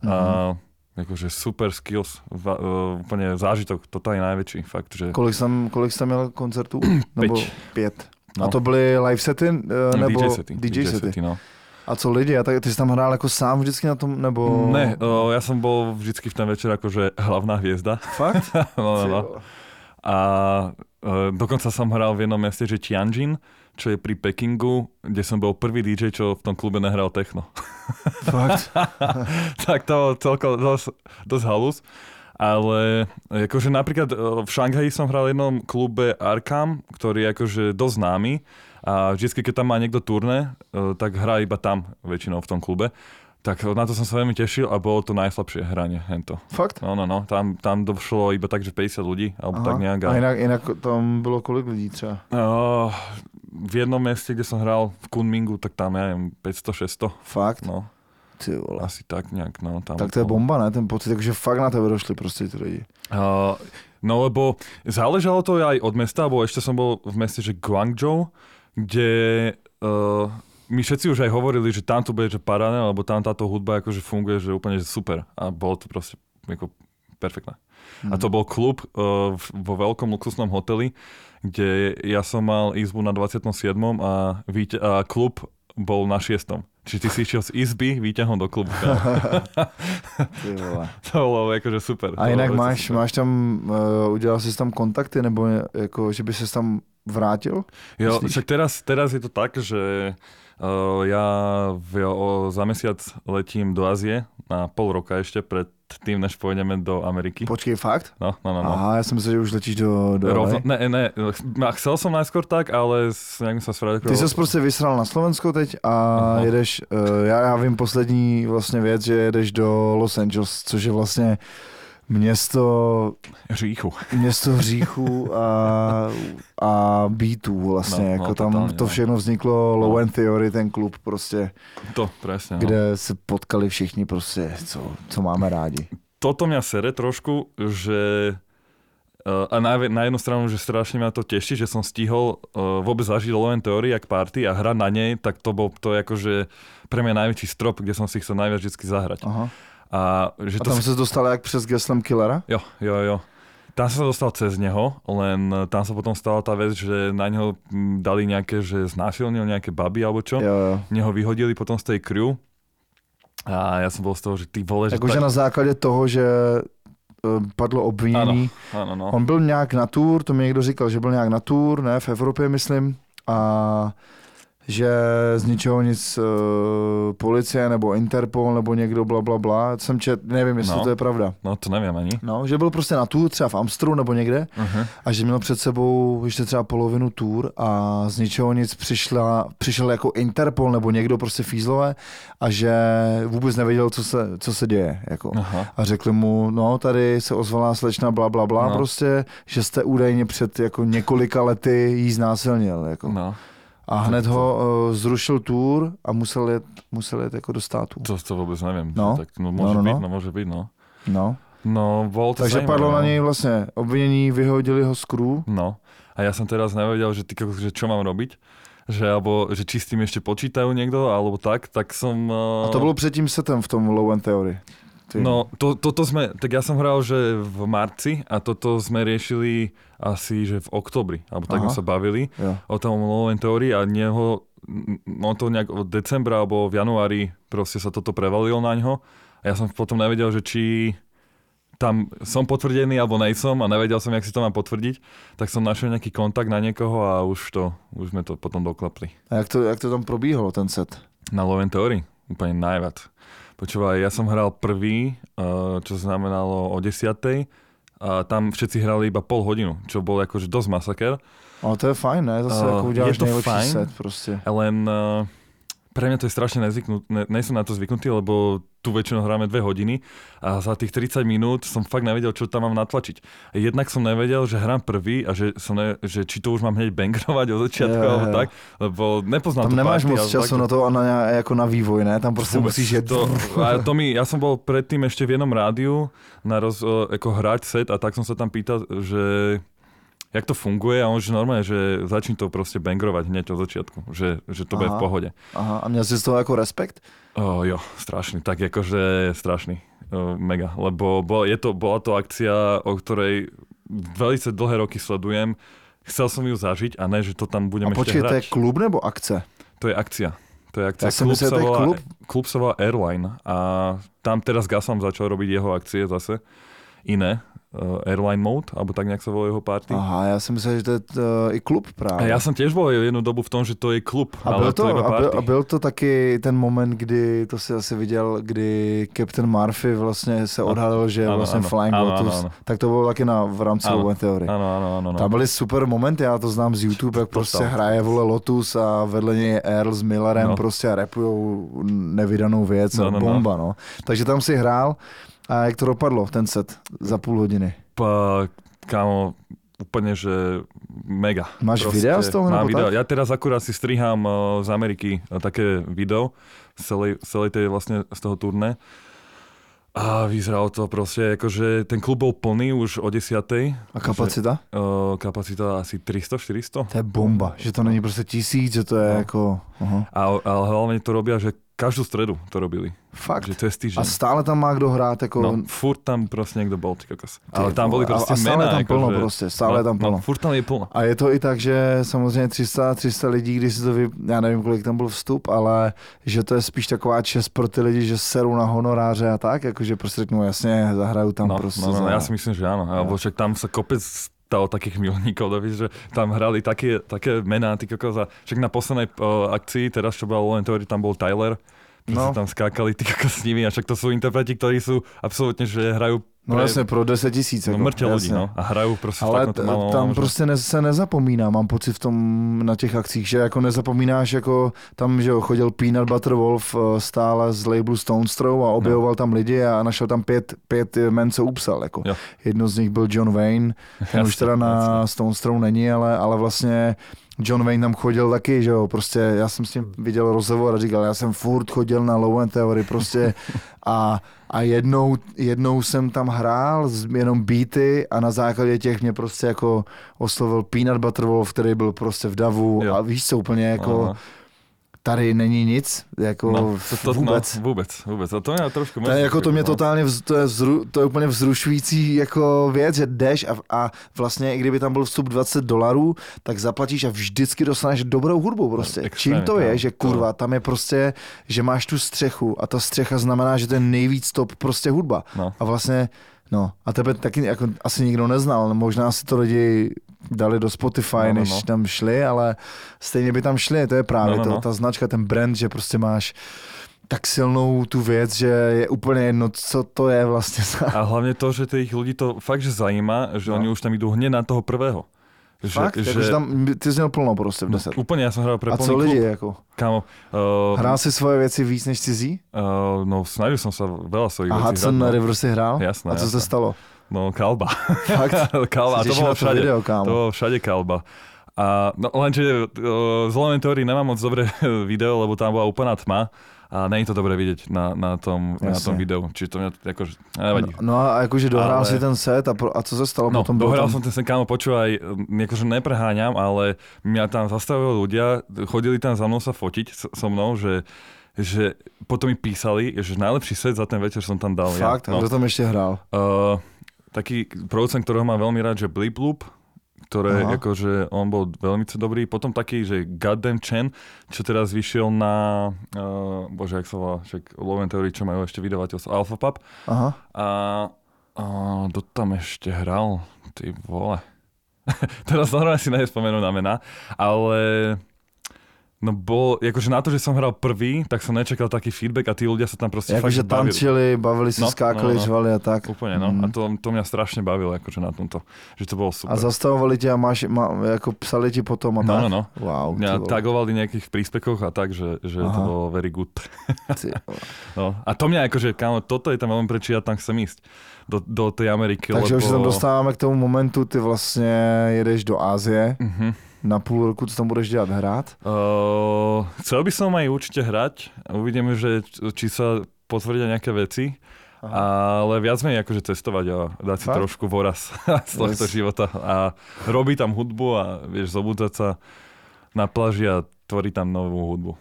a akože super skills, va, uh, úplne zážitok, totálne najväčší, fakt, že Kolik jsem, kolik jsi tam měl koncertů? Nebo Pět. No. A to byly live sety? Uh, nebo DJ sety. DJ sety. no. A co lidi? A tak, ty jsi tam hrál jako sám vždycky na tom? Nebo... Ne, o, ja som bol vždycky v ten večer akože hlavná hviezda. Fakt? no, no, no. A e, dokonca som hral v jednom meste, že Tianjin, čo je pri Pekingu, kde som bol prvý DJ, čo v tom klube nehral techno. Fakt? tak to celko dosť, dosť halus. Ale akože napríklad e, v Šanghaji som hral v jednom klube Arkham, ktorý je akože dosť známy a vždycky, keď tam má niekto turné, e, tak hrá iba tam väčšinou v tom klube. Tak na to som sa veľmi tešil a bolo to najslabšie hranie. Hento. Fakt? No, no, no, tam, tam došlo iba tak, že 50 ľudí, alebo tak nejak. A jinak, jinak tam bylo kolik lidí třeba? Uh, v jednom meste, kde som hral v Kunmingu, tak tam, ja neviem, 500-600. Fakt? No, Ty vole. asi tak nejak, no. Tam Tak to je bomba, ne? Ten pocit, takže fakt na tebe došli prostě ty lidi. Uh, no lebo záležalo to aj od mesta, bo ešte som bol v meste, že Guangzhou, kde uh, my všetci už aj hovorili, že tam to bude že paráda, lebo tam táto hudba akože funguje, že úplne že super. A bolo to proste ako perfektné. A to bol klub uh, vo veľkom luxusnom hoteli, kde ja som mal izbu na 27. a, víte, a klub bol na 6. Čiže ty si išiel z izby výťahom do klubu. to bolo akože super. A jinak bolo máš, super. máš tam, uh, udělal jsi tam kontakty, nebo jako, že by se tam vrátil? Jo, však teraz, teraz je to tak, že uh, ja v, o, za mesiac letím do Ázie na pol roka ešte pred tým, než pôjdeme do Ameriky. Počkej, fakt? No, no, no. no. Aha, já jsem myslel, že už letíš do, do Rovno, ne, ne, a chcel som najskôr tak, ale s- nejak sa sfradil. Ty jsi prostě vysral na Slovensko teď a Aha. jedeš, uh, já, já vím poslední vlastně věc, že jedeš do Los Angeles, což je vlastně město, Říchu. město hříchu a, a beatů vlastně, No, no, jako tam totálně, to no. všechno vzniklo, Low No. End Theory, ten klub prostě, To, presne. No. kde se potkali všichni prostě, co, co máme rádi. Toto mňa sere trošku, že uh, a na, na jednu stranu, že strašne ma to teší, že som stihol uh, vôbec zažiť Low End Theory jak party a hrať na nej, tak to bol to je akože pre mňa najväčší strop, kde som si chcel najviac vždy zahrať. Aha. A že A to tam si... se dostal jak přes Geslem Killera? Jo, jo, jo. Tam som sa dostal cez neho, len tam sa potom stala tá vec, že na neho mm, dali nejaké, že znásilnil nejaké baby alebo čo. Jo, jo. Neho vyhodili potom z tej crew. A ja som bol z toho, že ty vole, že... Jakože na základě toho, že eh, padlo obvinění. Áno, no. On byl nějak na tour, to mi někdo říkal, že byl nějak na tour, ne, v Evropě myslím, a že z ničeho nic uh, policie nebo Interpol nebo někdo bla bla bla, jsem čet, nevím, jestli No. to je pravda. No to neviem ani. No, že byl prostě na tour, třeba v Amstru nebo někde Uh-huh. a že měl před sebou ještě třeba polovinu tour a z ničeho nic přišla, přišel jako Interpol nebo někdo prostě fízlové a že vůbec nevěděl, co se, co se děje. Jako. Aha. A řekli mu, no tady se ozvala slečna bla bla bla, no. prostě, že jste údajně před jako několika lety jí znásilnil. Jako. No. No, A hned ho uh, zrušil tour a musel jet, musel jet jako do států. to, to vôbec neviem. No. Tak, no môže No, no, byť, no. no môže byť, no. No. No, bol to Takže zaujímavé, padlo no. na něj vlastně obvinění, vyhodili ho z crew. No. A ja som teraz nevedel, že, ty, že čo mám robiť. Že, alebo, že či s tým ešte počítajú niekto, alebo tak, tak som... Uh... A to bylo před tím setem v tom Low End Theory. Ty. No, to, toto sme, tak ja som hral, že v marci a toto sme riešili asi, že v oktobri, alebo tak Aha. sme sa bavili Jo. o tom Low End Theory a neho, no to nejak od decembra alebo v januári proste sa toto prevalilo na ňo a ja som potom nevedel, že či tam som potvrdený alebo nejsom a nevedel som, jak si to mám potvrdiť, tak som našiel nejaký kontakt na niekoho a už to, už sme to potom doklapli. A jak to, jak to tam probíhalo, ten set? Na Low End Theory? Úplne najviac. Počúvaj, ja som hral prvý, eh, čo znamenalo o 10. A tam všetci hrali iba pol hodinu, čo bol akože dosť masaker. Ale to je fajn, ne? Zase Eh, jako uděláš je to nejlepší fajn. set prostě. Len uh, pre mňa to je strašne nezvyknutý, ne, nejsem na to zvyknutý, lebo tu väčšinou hráme dve hodiny a za tých 30 minút som fakt nevedel, čo tam mám natlačiť. Jednak som nevedel, že hrám prvý a že, som ne, že či to už mám hneď bangrovať od začiatku alebo tak, lebo nepoznám Tam tú nemáš party moc času tak- na to a na, jako na vývoj, ne? Tam prostě musíš jet. To, a to mi, ja som bol predtým ešte v jednom rádiu na roz, ako hrať set a tak som sa tam pýtal, že jak to funguje a on že normálne, že začni to proste bangrovať hneď od začiatku, že, že to bude v Aha. pohode. Aha, a měl jsi z toho jako respekt? O, jo, strašný, tak akože strašný, o, mega, lebo bol, je to, bola to akcia, o ktorej velice dlhé roky sledujem, chcel som ju zažiť a ne, že to tam budem A ešte počkej, to hrať. je klub nebo akce? To je akcia. To je akcia. Ja som myslel, sa to volá- klub. klub sa volá Airline a tam teraz Gasam začal robiť jeho akcie zase, iné, Airline Mode, alebo tak nejak sa volá jeho party. Aha, já si myslel, že to je uh, i klub A právě. ja som tiež bol jednu dobu v tom, že to je klub, A ale byl, to, to, iba a, byl, a byl to taky ten moment, kdy, to si asi viděl, kdy Captain Murphy vlastně se Ano. odhalil, že je Ano, vlastně ano. Flying Ano, Lotus, ano, ano. tak to bylo taky na, v rámci Ano. Lowen Theory. Áno, áno, áno. Tam No. byly super momenty, já to znám z YouTube, jak prostě Total. hraje vole Lotus a vedle něj Earl s Millerem No. prostě a rapujou nevydanou věc, No, no, no, no. bomba, no. Takže tam si hrál a jak to dopadlo, ten set za půl hodiny? Pa, kámo, úplne, že mega. Máš videa z toho, Mám video. tak? Ja teraz akurát si strihám uh, z Ameriky uh, také video z celej, celej tej vlastne z toho turné. A vyzeralo to proste, akože ten klub bol plný už o 10. A kapacita? Uh, kapacita asi 300-400. To je bomba, že to není prostě tisíc, že to je No. jako, aha. A, ale hlavne to robia, že každú stredu to robili. Fakt. Že to je týždeň. A stále tam má kdo hrát, jako, No, furt tam proste niekto bol, ty kokos. Ale tam boli vole, a- a stále je tam ako, plno že- prostě, stále no, tam plno. No, furt tam je plno. A je to i tak, že samozřejmě 300, 300 lidí, když si to vy, já nevím, kolik tam byl vstup, ale že to je spíš taková čest pro ty lidi, že serou na honoráře a tak, jakože prostě řeknou jasně, zahraju tam no, prostě no, no, za... ja si myslím, že áno. Alebo však tam sa kopec stalo takých milníkov, no, víš, že tam hrali také, také mená, ty kokos. A však na poslednej uh, akcii, teraz čo bola Lowen Theory, tam bol Tyler, No. no. tam skákali ty s nimi a však to sú interpreti, ktorí sú absolútne, že hrajú No jasně, pro 10 tisíc. no, Jako, ľudí, jasně. no. A hrajú proste Ale fakt na to t- malo, tam prostě ne, se nezapomíná, mám pocit v tom na těch akcích, že jako nezapomínáš, jako tam, že jo, chodil Peanut Butter Wolf eh, stále z labelu Stones Throw a objevoval tam lidi a našel tam pět, pět men, co upsal, jako. Jo. Jedno z nich byl John Wayne, ten už teda na jasne. Stones Throw není, ale, ale vlastně John Wayne tam chodil taky, že jo, prostě já jsem s ním viděl rozhovor a říkal, já jsem furt chodil na Low End Theory prostě a, a jednou, jednou jsem tam hrál jenom beaty a na základě těch mě prostě jako oslovil Peanut Butter Wolf, který byl prostě v davu Jo. a víš co, úplně jako Aha. Tady není nic, jako no, to, to, vůbec. No, vůbec, vůbec. A to mě trošku To je, jako to mě no. totálně, vz, to, je vzru, to je úplně vzrušující jako věc, že jdeš a, a vlastně i kdyby tam byl vstup 20 dolarů, tak zaplatíš a vždycky dostaneš dobrou hudbu prostě. No, Čím to je, to- že kurva, tam je prostě, že máš tu střechu a ta střecha znamená, že to je nejvíc top prostě hudba. No. A vlastně, no, a tebe taky jako asi nikdo neznal, možná si to lidi dali do Spotify, No, no, než no. tam šli, ale stejně by tam šli, to je právě No, no, to, no. ta značka, ten brand, že prostě máš tak silnou tu věc, že je úplně jedno, co to je vlastně za... A hlavne to, že tých ľudí to fakt, že zajíma, že No. oni už tam idú hneď na toho prvého. Že, Fakt? Že... Jakože tam, ty jsi měl plno prostě v no, 10. úplne, ja som hral pre A plný co lidi, klub. jako? Kámo, uh, Hrál si svoje věci víc než cizí? uh, no snažil som sa veľa svojich A Hudson hrať, no. River si hrál? Jasné, A co se jasné. stalo? No, kalba. Fakt? kalba, a Se to bolo na všade. video, kámo. To bolo všade kalba. A no, lenže uh, z Lomen Theory nemám moc dobré video, lebo tam bola úplná tma a není to dobré vidieť na, na, tom, na Jasne. tom videu. Čiže to mňa akože, nevadí. No, no a jakože dohrál Ale- si ten set a, pro, a co se stalo No, potom? Tam... som ten sen, kámo, počúvaj, akože nepreháňam, ale mňa tam zastavili ľudia, chodili tam za mnou sa fotiť so, mnou, že, že potom mi písali, že najlepší set za ten večer som tam dal. Fakt? ja. A kdo tam ještě hrál? Uh, taký producent, ktorého mám veľmi rád, že Blip Loop, ktoré Aha. akože on bol veľmi dobrý. Potom taký, že Goddamn Chen, čo teraz vyšiel na, uh, bože, jak sa volá, však Low End Theory, čo majú ešte vydavateľstvo Alpha Pub. Aha. A, a kto tam ešte hral? Ty vole. teraz normálne si nespomenú na mená, ale no bol, akože na to, že som hral prvý, tak som nečakal taký feedback a tí ľudia sa tam proste Jakože fakt bavili. tančili, bavili se, No, skákali, no, no. řvali a tak. Úplne, no. Mm. A to, to mňa strašne bavilo, akože na tomto. Že to bolo super. A zastavovali tě a máš, má, jako psali ti potom a No, tak? no, no. Wow, Mňa vole. tagovali nejakých príspekoch a tak, že, že to bolo very good. No. A to mňa akože, kámo, toto je tam veľmi prečo ja tam chcem ísť. Do, do tej Ameriky, Takže lebo... už se tam dostáváme k tomu momentu, ty vlastně jedeš do Ázie, Uh-huh. Na půl roku, co tam budeš dělat, hrát? Uh, chcel by som aj určite hrať. Uvidíme, že či sa potvrdia nejaké veci. Ale viac menej akože cestovať a dať si Fakt? trošku voraz z tohto Yes. života. A robiť tam hudbu a vieš, zobúdzať sa na pláži a tvoriť tam novú hudbu.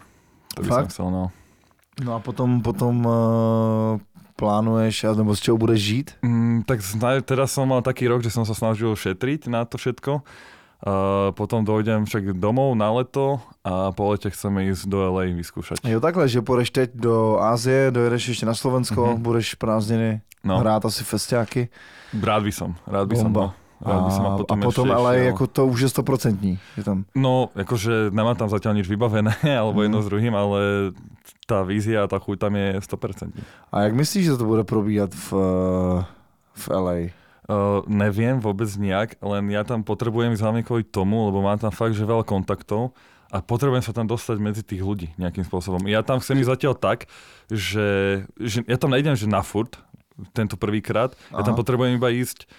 To by som Fakt? chcel, no. No a potom, potom uh, plánuješ, a- nebo z čeho budeš žít? Mm, tak teraz som mal taký rok, že som sa snažil šetriť na to všetko. Uh, potom dojdem však domov na leto a po lete chceme ísť do LA vyskúšať. Jo, takhle, že půjdeš teď do Ázie, dojedeš ještě na Slovensko, Mhm. mm-hmm. budeš prázdniny No, hrát asi festiáky. rád by som, rád by Bomba. som. No. Rád by som a, a potom, a potom ešte ale išiel. jako to už je stoprocentní. Že tam. No, akože nemám tam zatiaľ nič vybavené, alebo Mhm. jedno s druhým, ale tá vízia a tá chuť tam je 100%. A jak myslíš, že to bude probíhat v, v LA? Uh, neviem vôbec nejak, len ja tam potrebujem ísť hlavne kvôli tomu, lebo mám tam fakt, že veľa kontaktov a potrebujem sa tam dostať medzi tých ľudí nejakým spôsobom. Ja tam chcem ísť zatiaľ tak, že, že ja tam nejdem, že na furt, tento prvýkrát, ja tam potrebujem iba ísť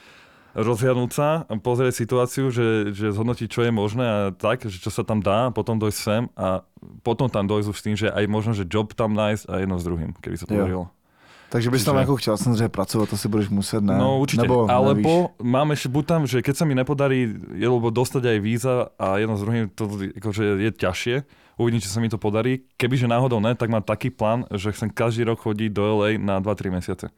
rozhľadnúť sa, pozrieť situáciu, že, že zhodnotiť, čo je možné a tak, že čo sa tam dá, potom dojsť sem a potom tam dojsť už s tým, že aj možno, že job tam nájsť a jedno s druhým, keby sa podarilo. Takže bys tam jako chtěl samozřejmě pracovat, to si budeš muset, ne? No určite, Nebo alebo mám ešte buď tam, že keď sa mi nepodarí, je, lebo dostať aj víza a jedno s druhým to akože je ťažšie, uvidím, či sa mi to podarí. Kebyže náhodou ne, tak mám taký plán, že chcem každý rok chodiť do LA na 2-3 mesiace.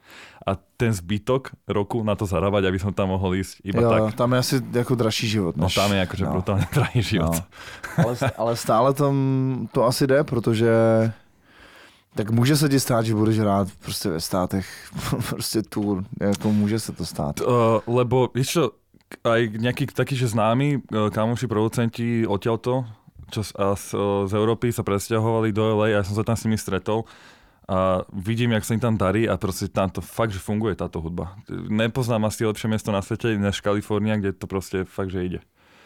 A ten zbytok roku na to zarábať, aby som tam mohol ísť iba jo, tak. tam je asi jako dražší život. No než- tam je akože no. brutálne drahý život. No. Ale, ale stále tam to asi jde, protože tak může se ti stát, že budeš hrát prostě ve státech, prostě tour, jako může se to stát. Uh, lebo vieš čo, aj nejakí takí, že známi uh, kamoši, producenti odtiaľto, čo z, a z, z Európy sa presťahovali do LA a ja som sa tam s nimi stretol a vidím, jak sa im tam darí a proste tam to fakt, že funguje táto hudba. Nepoznám asi lepšie miesto na svete než Kalifornia, kde to proste fakt, že ide.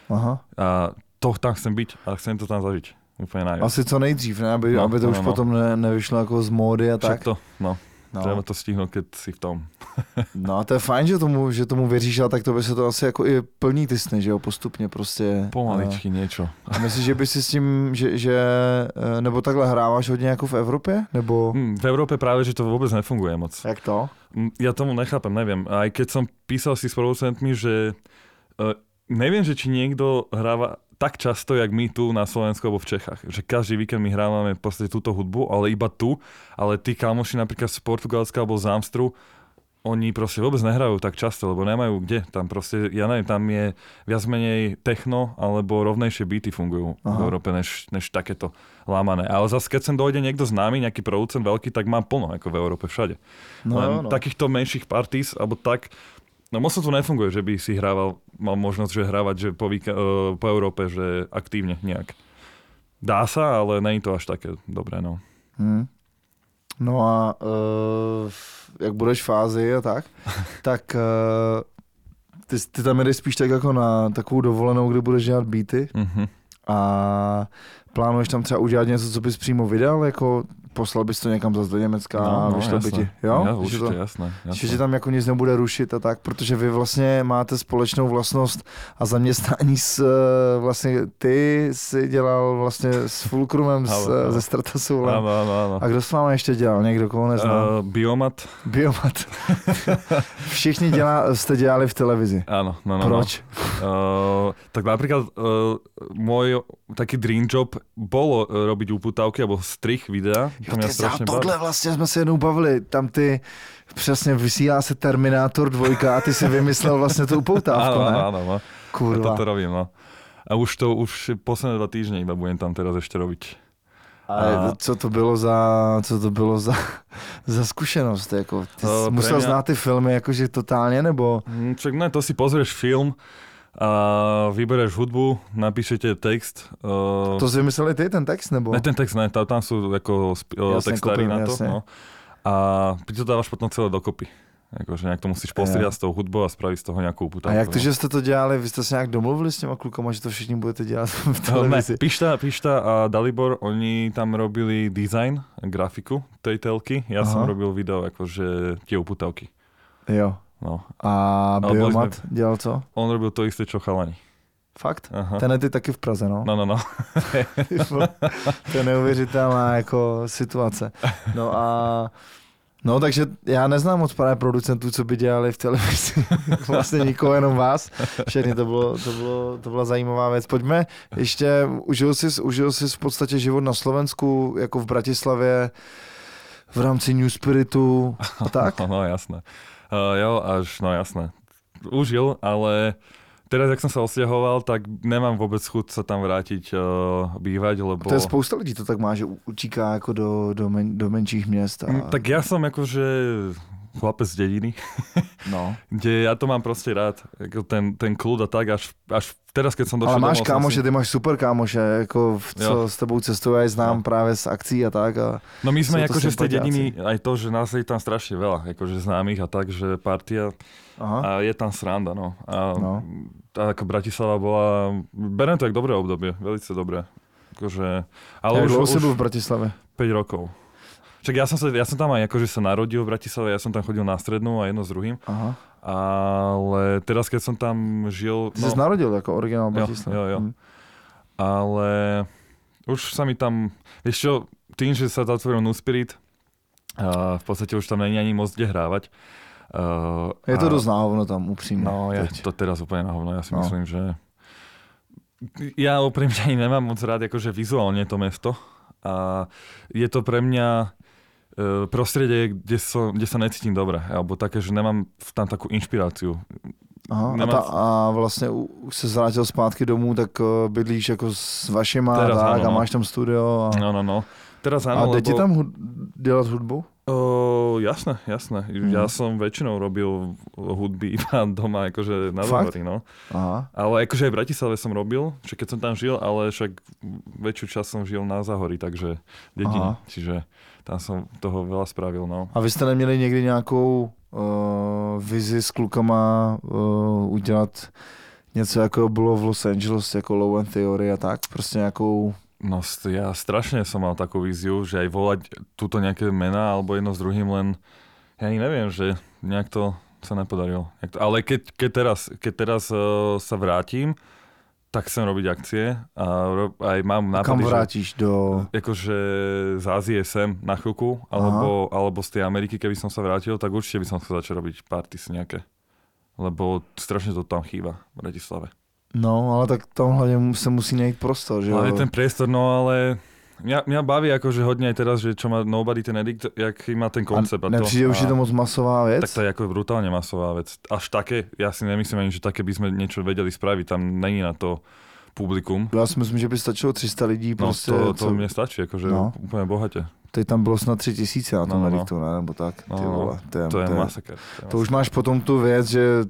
Aha. A to tam chcem byť a chcem to tam zažiť. Úplne najviac. Asi co nejdřív, ne? Aby, No, aby to no, už no. potom ne, nevyšlo jako z módy a Však tak. to, no, No. to stihnúť, keď si v tom. no a to je fajn, že tomu, že tomu věříš, ale tak to by se to asi jako i plní ty sny, že jo, postupně prostě. Pomaličky niečo. A myslíš, že by si s tím, že, že eh, nebo takhle hráváš hodně jako v Evropě? Nebo Hm, v Európe práve, že to vôbec nefunguje moc. jak to? Mm, Ja tomu nechápem, neviem. Aj keď som písal si s producentmi, že uh, neviem, že či niekto hráva tak často, jak my tu na Slovensku alebo v Čechách. Že každý víkend my hrávame v podstate túto hudbu, ale iba tu. Ale tí kamoši napríklad z Portugalska alebo z Amstru, oni proste vôbec nehrajú tak často, lebo nemajú kde. Tam proste, ja neviem, tam je viac menej techno alebo rovnejšie beaty fungujú Aha. v. Európe než, než takéto lámané. Ale zase keď sem dojde niekto známy, nejaký producent veľký, tak má plno ako v Európe všade. No, Len no. takýchto menších parties, alebo tak, no moc to nefunguje, že by si hrával, mal možnosť, že hrávať že po, uh, po Európe, že aktívne nejak. Dá sa, ale není to až také dobré, no. Hmm. No a uh, jak budeš v Ázii a tak, tak uh, ty, ty tam jdeš spíš tak jako na takovou dovolenou, kde budeš dělat beaty Mhm. a plánuješ tam třeba udělat něco, co bys přímo vydal, jako poslal bys to někam zase do Německa a vyšlo by ti, jo? Ja, Že určite, to, jasné. jasné. že tam jako nic nebude rušit a tak, protože vy vlastně máte společnou vlastnost a zaměstnání s, eh, vlastně ty si dělal vlastně s Fulcrumem z, áno. ze Stratosoulem. Áno, áno, áno. A kdo s vámi ještě dělal? Někdo, koho neznám? Uh, biomat, Biomat. Všichni dělá, jste dělali v televizi. áno, no, no, Proč? no. Uh, tak napríklad uh, môj taký dream job bolo robiť uputávky alebo strich videa. To Jo, a baví. tohle vlastně jsme se jednou bavili. Tam ty, přesně vysílá se Terminátor 2 a ty si vymyslel vlastně tu upoutávku, Áno, ne? áno. Ja Kurva. toto robím, no. A už to, už posledné dva týždne iba budem tam teraz ešte robiť. A co to bylo za, co to bylo za, za zkušenost? Jako, ty jsi Eh, pre musel mňa- znát ty filmy jakože totálně, nebo? Čak ne, to si pozrieš film a vybereš hudbu, napíšete text. Uh, To jsi vymysleli ty, ten text, nebo? Ne, ten text ne, tam, tam sú ako sp- uh, Jasne, textári kopy, na to. jasne. No. A ty to dávaš potom celé dokopy. Akože nejak to musíš postriať s tou hudbou a spraviť z toho nejakú uputávku. A jak to, no. že jste to dělali, vy jste se nějak domluvili s těma klukama, že to všichni budete dělat v ne, televizi? Pišta, Pišta a Dalibor, oni tam robili design, grafiku tej telky. Ja Aha. som robil video akože tie uputávky. Jo. No. A No, Biomat dělal co? On robil to isté, čo chalani. Fakt? Aha. Ten je ty taky v Praze, no. No, no, no. to je neuvěřitelná jako situace. No a No, takže já neznám moc právě producentů, co by dělali v televizi. vlastně nikoho, jenom vás. Všechny to bylo, to, bylo, to byla zajímavá věc. Pojďme, ještě užil jsi, užil jsi v podstatě život na Slovensku, jako v Bratislavě, v rámci New Spiritu a tak? No, no jasné. Uh, jo, až, no jasné. Užil, ale teraz, jak som sa osťahoval, tak nemám vôbec chuť sa tam vrátiť uh, bývať, lebo... To je spousta lidí, to tak má, že utíká jako do, do, men, do menších měst. A... Mm, Tak ja som akože chlapec z dediny, No. kde ja to mám proste rád. Ako ten, ten kľud a tak, až, až teraz, keď som došiel Ale máš domov, kámoše, si... ty máš super kámoše, jako v- co Jo. s tebou cestují, já je znám No. právě z akcí a tak. A... No my sme akože z tej dediny, aj to, že nás je tam strašne veľa, akože známych a tak, že partia Aha. a je tam sranda, no. A, No. a ako Bratislava bola, berem to jak dobré obdobie, veľmi dobré. Akože, ale Jak už, byl v Bratislave? 5 rokov. Však ja som, sa, ja som tam aj akože sa narodil v Bratislave, ja som tam chodil na strednú a jedno s druhým, Aha. ale teraz keď som tam žil, Ty no, narodil jako originál Jo, Bratislava. jo, jo. Hm. ale už sa mi tam, vieš čo, tým, že sa zatvoril New Spirit, a v podstate už tam není ani moc kde hrávať. Uh, Je to a- dost náhovno tam, upřímně. No, ja teď. to teraz úplne na hovno. Ja si No. myslím, že ja úprimne ani nemám moc rád akože vizuálne to mesto a je to pre mňa prostredie, kde, som, kde sa necítim dobre, alebo také, že nemám tam takú inšpiráciu. Aha, a, Nemá- ta, a vlastně už se vrátil zpátky domů, tak uh, bydlíš jako s vašima Teraz a tak ano, a no. máš tam studio. A, No, no, no. Teraz a áno, jde lebo... ti tam hud- dělat hudbu? O, jasné, jasné. Mhm. Ja som väčšinou robil hudby iba doma, akože na záhory, no. Aha. Ale akože aj v Bratislave som robil, však keď som tam žil, ale však väčšiu časť som žil na Záhorí, takže dedine. Aha. Čiže tam som toho veľa spravil, no. A vy jste neměli někdy nějakou uh, vizi s klukama uh, udělat něco jako bylo v Los Angeles, jako Low End Theory a tak? Prostě nějakou... No ja strašne som mal takú víziu, že aj volať túto nejaké mená alebo jedno s druhým, len ja ani neviem, že nejak to sa nepodarilo. To, ale keď, keď teraz, keď teraz uh, sa vrátim, tak chcem robiť akcie a aj mám Kam nápady, že do... akože z Ázie sem na chvíľku, alebo, alebo z tej Ameriky, keby som sa vrátil, tak určite by som chcel začať robiť parties nejaké. Lebo strašne to tam chýba v Bratislave. No, ale tak tam hlavně se musí najít prostor, že jo? Ale ten priestor, no ale mňa, mňa baví akože hodne aj teraz, že čo má Nobody ten Edict, jak má ten koncept. a nepřijde už a, je to moc masová věc? Tak to je ako brutálne masová vec. Až také, ja si nemyslím ani, že také by sme niečo vedeli spraviť, tam není na to publikum. Já si myslím, že by stačilo 300 lidí No prostě. to, to co- mne stačí, akože No. úplne bohate. Teď tam bylo snad 3 tisíce na tom No, no, no. ediktu, ne? Nebo tak, No, ty no. vole. To je, To je to je, masaker. to už máš potom tu věc, že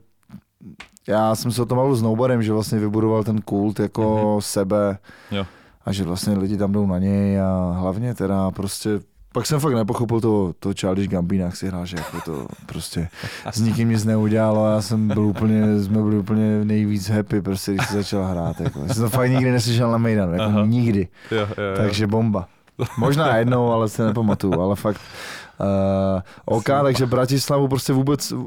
já jsem se o tom bavil s Nobarem, že vlastně vybudoval ten kult jako Mhm. sebe Jo. A že vlastně lidi tam jdou na něj a hlavně teda prostě pak jsem fakt nepochopil to, to Childish Gambino, jak si hrál, že jako to prostě s nikým nic neudělalo a já jsem byl úplně, jsme byli úplně nejvíc happy, prostě když se začal hrát. Jako. Jsem to fakt nikdy neslyšel na Mejdanu, jako Aha. nikdy. Jo, jo, jo. Takže bomba. Možná jednou, ale se nepamatuju, ale fakt. Uh, OK, takže Bratislavu prostě vůbec uh,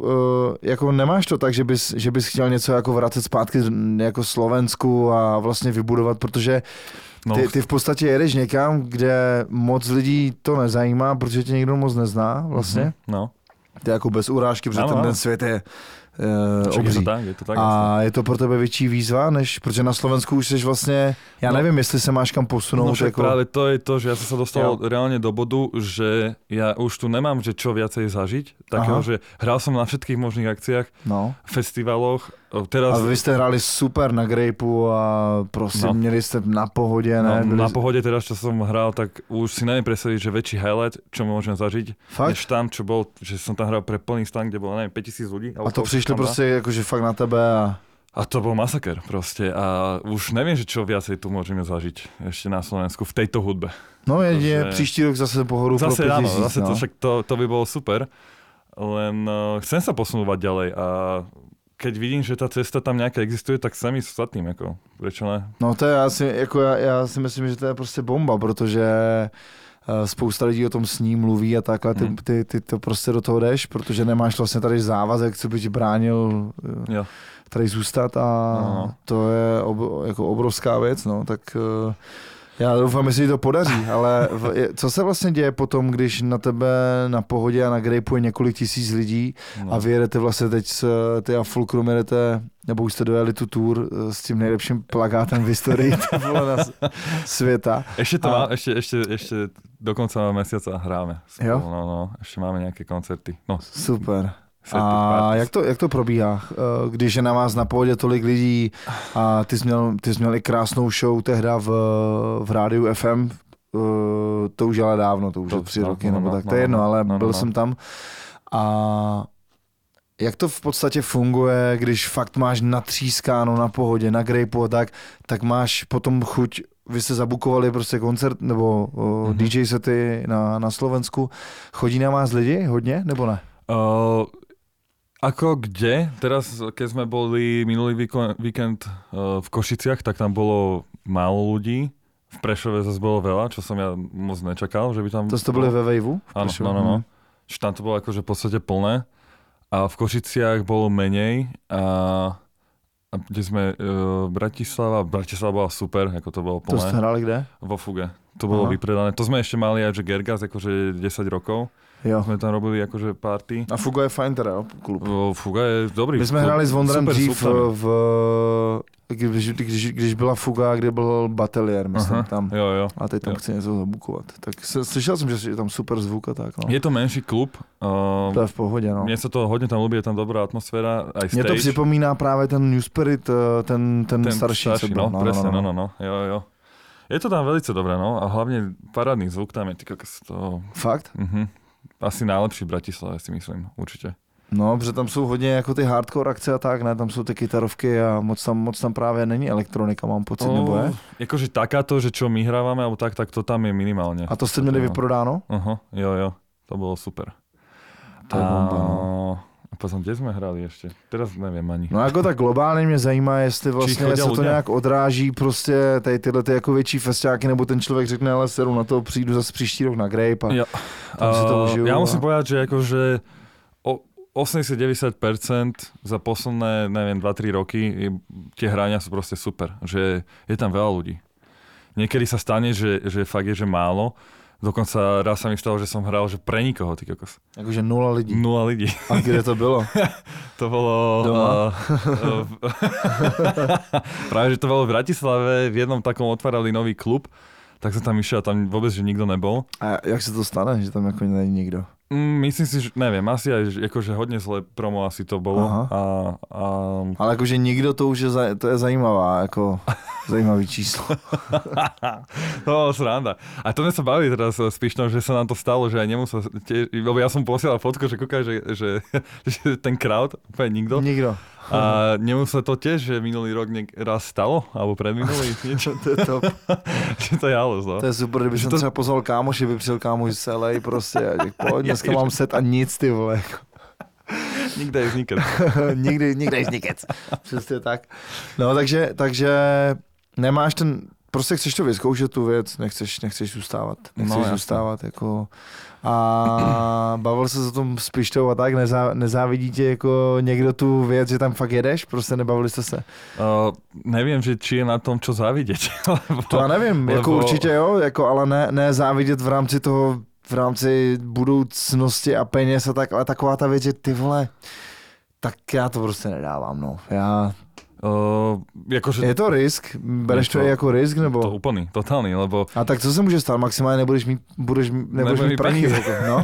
jako nemáš to tak, že bys, že bys chtěl něco jako vracet zpátky jako Slovensku a vlastně vybudovat, protože no, ty, ty v podstatě jedeš někam, kde moc lidí to nezajímá, protože tě někdo moc nezná vlastně. Mhm, No, je jako bez urážky, protože Ano, ten, ten svět je uh, je obří. to tak, je to tak. A je to pro tebe větší výzva, než, protože na Slovensku už jsi vlastně, já No. nevím, jestli se máš kam posunout. No však jako, práve to je to, že ja som sa dostal Jo. reálne do bodu, že ja už tu nemám, že čo viacej zažiť. Takého, Aha. že hral som na všetkých možných akciách, no. festivaloch. O, A vy jste hráli super na Grapeu a prostě No. měli jste na pohodě, ne? no, Byli... na pohode teraz, čo som hral, tak už si neviem predstaviť, že väčší highlight, čo môžem zažiť, Fakt? než tam, čo bol, že som tam hral pre plný stan, kde bolo, neviem, 5000 ľudí. A to přišli prostě jakože fakt na tebe a... A to bol masaker proste. A už neviem, že čo viacej tu môžeme zažiť ešte na Slovensku v tejto hudbe. No jedině Protože- příští rok zase pohodu Zase pro pět áno, tisíc, zase no. to, však to, to by bolo super. Len uh, chcem sa posunúvať ďalej a keď vidím, že tá cesta tam nejaká existuje, tak chcem ísť za tým, ako, prečo ne? No to je asi, jako já, já si myslím, že to je prostě bomba, protože eh, spousta lidí o tom sní, mluví a takhle, ty, Hmm. ty, ty to prostě do toho jdeš, protože nemáš vlastně tady závazek, co by ti bránil eh, Jo. tady zůstat a No. to je ob, jako obrovská věc, no, tak eh, já doufám, že se ti to podaří, ale co se vlastně děje potom, když na tebe na pohodě a na Grapeu je několik tisíc lidí No. a vy jedete vlastně teď s ty a Fulcrum jedete, nebo už jste dojeli tu tour eh, s tím nejlepším plakátem v historii na světa. Ešte to A- má, ešte, ešte, ešte do konca mesiaca hráme. Jo? No, no, ešte máme nejaké koncerty. No, Super. A jak to, jak to probíhá, eh, když je na vás na pohodě tolik lidí a ty jsi měl, ty jsi měl i krásnou show tehda v, v rádiu FM, eh, to už ale dávno, to už to, je tři no, roky, no, nebo no, tak, no, to je jedno, no, ale no, byl no. jsem tam. A jak to v podstatě funguje, když fakt máš natřískáno na pohodě, na grejpu a tak, tak máš potom chuť, vy jste zabukovali prostě koncert nebo mm-hmm. DJ sety na, na Slovensku, chodí na vás lidi hodně, nebo ne? Uh, ako kde? Teraz, keď sme boli minulý víkend uh, v Košiciach, tak tam bolo málo ľudí. V Prešove zase bolo veľa, čo som ja moc nečakal, že by tam... To ste boli ve Vejvu? Áno, no, no, no. Čiže tam to bolo akože v podstate plné. A v Košiciach bolo menej a, a kde sme, uh, Bratislava, Bratislava bola super, ako to bolo plné. To ste hrali kde? Vo Fuge. To bolo Aha. vypredané. To sme ešte mali aj, že Gergas, akože 10 rokov. Jo. Jsme tam robili jakože party. A Fuga je fajn teda, klub. O, Fuga je dobrý. My jsme klub. hráli s Vondrem super, dřív super. v, když, když, když, byla Fuga, kde byl Batelier, myslím Aha, tam. Jo, jo. A teď tam jo. chci něco zabukovat. Tak se, slyšel jsem, že je tam super zvuk a tak. No. Je to menší klub. Uh, to je v pohodě, no. Mně se to hodně tam líbí, je tam dobrá atmosféra. Aj Mně to připomíná právě ten New Spirit, eh, ten, ten, ten starší. starší no, no, presne, no, no, no, no, jo, jo. Je to tam velice dobré, no. A hlavně parádny zvuk tam je, ty to... Fakt? Uh-huh asi najlepší v Bratislave, si myslím, určitě. No, protože tam jsou hodně jako ty hardcore akce a tak, ne? Tam jsou ty kytarovky a moc tam, moc tam právě není elektronika, mám pocit, oh, nebo je? Jakože takáto, že čo my hráváme, alebo tak, tak to tam je minimálně. A to jste měli vyprodáno? Aha, jo, jo, to bylo super. To je bomba, no. A potom, kde jsme hráli ještě? Teraz nevím ani. No jako tak globálně mě zajímá, jestli vlastně se to nějak odráží prostě tady tyhle ty jako větší festiáky, nebo ten člověk řekne, ale seru na to, přijdu zase příští rok na Grape a jo. tam uh, si to užiju. Já musím a... povedať, že jakože 80-90% za posledné, neviem, 2-3 roky tie hrania sú proste super. Že je tam veľa ľudí. Niekedy sa stane, že, že fakt je, že málo, Dokonca raz sa mi stalo, že som hral, že pre nikoho, ty kokos. Akože nula lidí. Nula lidí. A kde to bylo? to bolo... Doma? Uh, uh, práve, že to bolo v Bratislave, v jednom takom otvárali nový klub, tak som tam išiel a tam vôbec, že nikto nebol. A jak sa to stane, že tam ako není nikto? Mm, myslím si, že neviem, asi aj akože hodne zlé promo asi to bolo. Aha. A, a... Ale akože nikdo to už je, to je zajímavá, ako zajímavý číslo. no, sranda. A to sme sa bavili teraz s Pišnou, že sa nám to stalo, že aj nemusel tiež, lebo ja som posielal fotku, že kúkaj, že, že, že ten crowd, úplne nikto. Nikto. A nemusel to tiež, že minulý rok niek- raz stalo, alebo predminulý, niečo. to je to. že to je halus, no. To je super, kdyby som to... třeba pozval kámoši, by přijel kámoš z LA prostě a poď, dneska mám set a nic, ty vole. Nikde je vznikec. nikdy, nikde je vznikec. Přesně tak. No, takže, takže nemáš ten, prostě chceš to vyzkoušet tu věc, nechceš, nechceš zůstávat. Nechceš no, zůstávat jako a bavil se o tom s Pištou a tak, nezá, nezávidí tě jako někdo tu věc, že tam fakt jedeš? Prostě nebavili jste se? Uh, nevím, že či je na tom, čo závidět. lebo, to já nevím, lebo... jako určitě jo, jako, ale ne, ne závidět v rámci toho, v rámci budoucnosti a peněz a tak, ale taková ta věc, že ty vole, tak já to prostě nedávám, no. Já Uh, jakože... Je to risk? Bereš to, to jako risk? Nebo? To úplný, totálny, lebo... A tak co se může stát? Maximálně nebudeš mít, budeš, nebudeš mít prachy. Jako, no?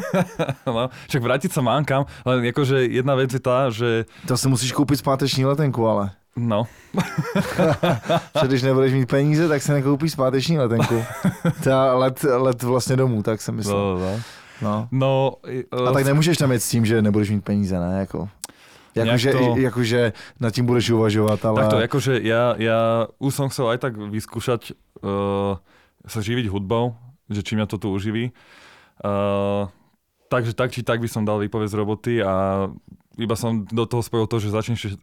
no? Však vrátit sa mám kam, ale jakože jedna věc je ta, že... To si musíš koupit zpáteční letenku, ale... No. že když nebudeš mít peníze, tak se nekoupíš zpáteční letenku. Ta let, let vlastně domů, tak jsem myslel. No, no. No. no uh, a tak nemůžeš tam jít s tím, že nebudeš mít peníze, ne? Jako. Jakože, to... jakože nad tím budeš uvažovat, ale... Takto, jakože ja, ja už som chcel aj tak vyskúšať uh, sa živiť hudbou, že či mňa to tu uživí. Uh, takže tak či tak by som dal výpoveď z roboty a iba som do toho spojil to, že začnem si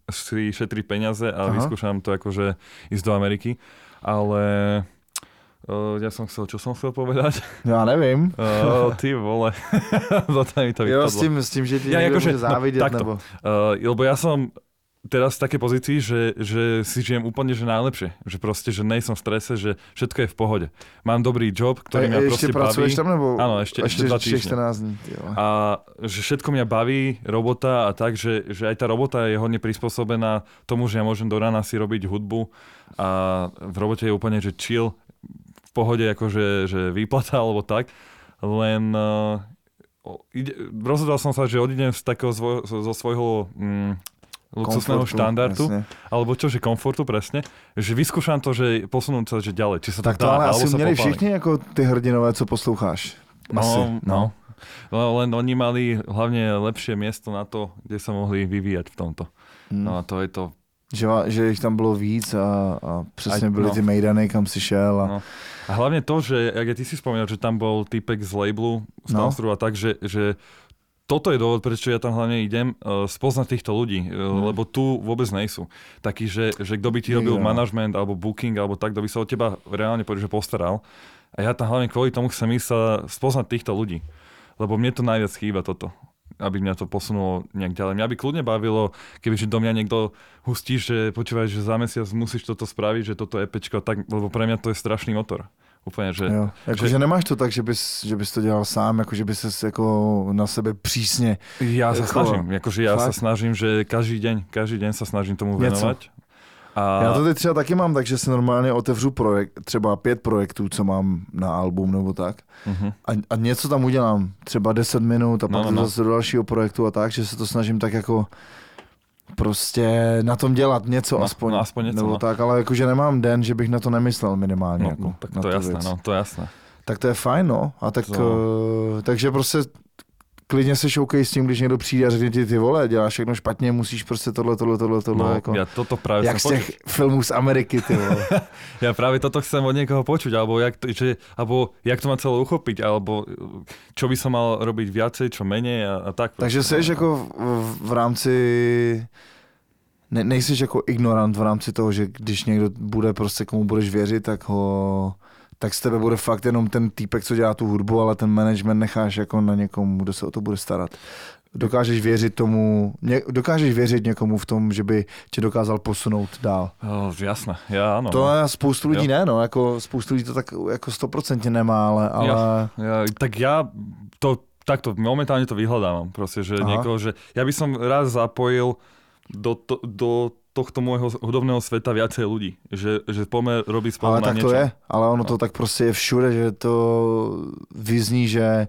šetriť peniaze a Aha. vyskúšam to akože ísť do Ameriky. Ale Uh, ja som chcel, čo som chcel povedať? Ja neviem. Uh, ty vole. Zatiaľ mi to vypadlo. Jo, s tým, s tým, že ti ja, akože, závidieť, no, nebo... Uh, lebo ja som teraz v takej pozícii, že, že si žijem úplne že najlepšie. Že proste, že nejsem v strese, že všetko je v pohode. Mám dobrý job, ktorý mňa proste baví. Ešte tam nebo? Áno, ešte, ešte, ešte 14 dní. A že všetko mňa baví, robota a tak, že, že aj tá robota je hodne prispôsobená tomu, že ja môžem do rána si robiť hudbu a v robote je úplne, že chill, pohode akože že výplata alebo tak, len uh, ide, rozhodol som sa, že odídem z takého zvoj, zo svojho mm, luxusného Komfortu, štandardu, jasne. alebo čo, že komfortu presne, že vyskúšam to, že posunúť sa že ďalej, či sa Tak to dá, ale asi měli všichni jako ty hrdinové, co posloucháš. Asi, No, no. no. Len oni mali hlavne lepšie miesto na to, kde sa mohli vyvíjať v tomto. Hmm. No a to je to. Že, že jich tam bylo víc a, a přesně byly no. ty mejdany, kam si šel. A, No. A hlavne to, že, jak aj ty si spomínal, že tam bol typek z labelu, z No. no. a tak, že, že toto je dôvod, prečo ja tam hlavne idem, uh, spoznať týchto ľudí, uh, Hmm. lebo tu vôbec nejsú. Taký, že, že kto by ti robil Nikto. management alebo booking, alebo tak, kto by sa o teba reálne povedal, že postaral. A ja tam hlavne kvôli tomu chcem ísť sa spoznať týchto ľudí. Lebo mne to najviac chýba toto aby mňa to posunulo nejak ďalej. Mňa by kľudne bavilo, kebyže do mňa niekto hustí, že počúvaj, že za mesiac musíš toto spraviť, že toto EPčko, tak, lebo pre mňa to je strašný motor. Úplne, že... Jo. Jako, že- že nemáš to tak, že bys, že bys to dělal sám, jako že bys se jako na sebe přísně. Ja sa Jako- snažím, akože ja sa Fakt? snažím, že každý deň, každý deň sa snažím tomu Něco. A Já to teď třeba taky mám, takže si normálně otevřu projekt, třeba pět projektů, co mám na album nebo tak. uh-huh. A, a něco tam udělám, třeba 10 minut a No, pak no, no, zase do dalšího projektu a tak, že se to snažím tak jako prostě na tom dělat něco No, aspoň. no, aspoň něco, nebo no. tak, ale jakože nemám den, že bych na to nemyslel minimálně. no, jako, no, tak to jasné, no, to jasné. Tak to je fajn, no. A tak, To- uh, takže prostě klidně se šoukej s tím, když někdo přijde a řekne ti ty vole, děláš všechno špatně, musíš prostě tohle, tohle, tohle, tohle. No, jako, ja toto práve jak z těch filmů z Ameriky, ty vole. Ja práve toto chcem od niekoho počuť, alebo jak, to, že, alebo jak to má celé uchopiť, alebo čo by som mal robiť viacej, čo menej a, a tak. Takže jsi no. jako v, v rámci ne, nejsi jako ignorant v rámci toho, že když někdo bude prostě komu budeš věřit, tak ho tak z tebe bude fakt jenom ten týpek, co dělá tu hudbu, ale ten management necháš jako na někomu, kdo se o to bude starat. Dokážeš věřit tomu, ně, dokážeš věřit někomu v tom, že by tě dokázal posunout dál. Oh, jasné, ja áno. To no. je spoustu lidí ne, no, jako spoustu lidí to tak jako stoprocentně nemá, ale, ale Ja, tak ja to takto momentálne to vyhľadávam. Proste, že Aha. niekoho, že ja by som raz zapojil do, to, do tohto môjho hudobného sveta viacej ľudí. Že, že poďme robiť spolu Ale tak niečo. to je, ale ono to No. tak prostě je všude, že to vyzní, že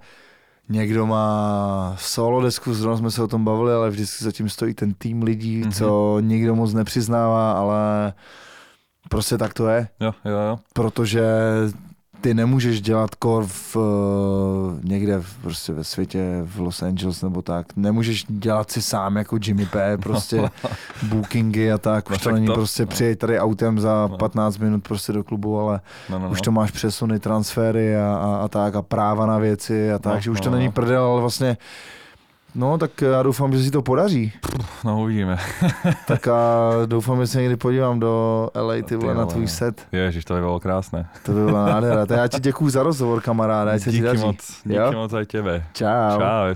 někdo má solo desku, zrovna jsme se o tom bavili, ale vždycky zatím stojí ten tým lidí, Mhm. co nikdo moc nepřiznává, ale prostě tak to je, Jo, jo, jo. protože ty nemůžeš dělat kor v, eh, někde v, prostě ve světě, v Los Angeles nebo tak. Nemůžeš dělat si sám jako Jimmy P, prostě bookingy a tak. No Už to není to- prostě no. přijet tady autem za No. 15 minut prostě do klubu, ale No, no, no. už to máš přesuny, transfery a, a, a tak a práva na věci a tak, No, že už no, to není no. prdel, ale vlastně No, tak já doufám, že si to podaří. no uvidíme. Tak a doufám, že se někdy podívám do LA, ty vole, na tvůj set. Ježiš, to by bolo krásne. To by byla nádhera. Tak já ti děkuju za rozhovor, kamaráde. ať se ti Díky daří. moc, díky Jo? moc aj tebe. Čau. Čau.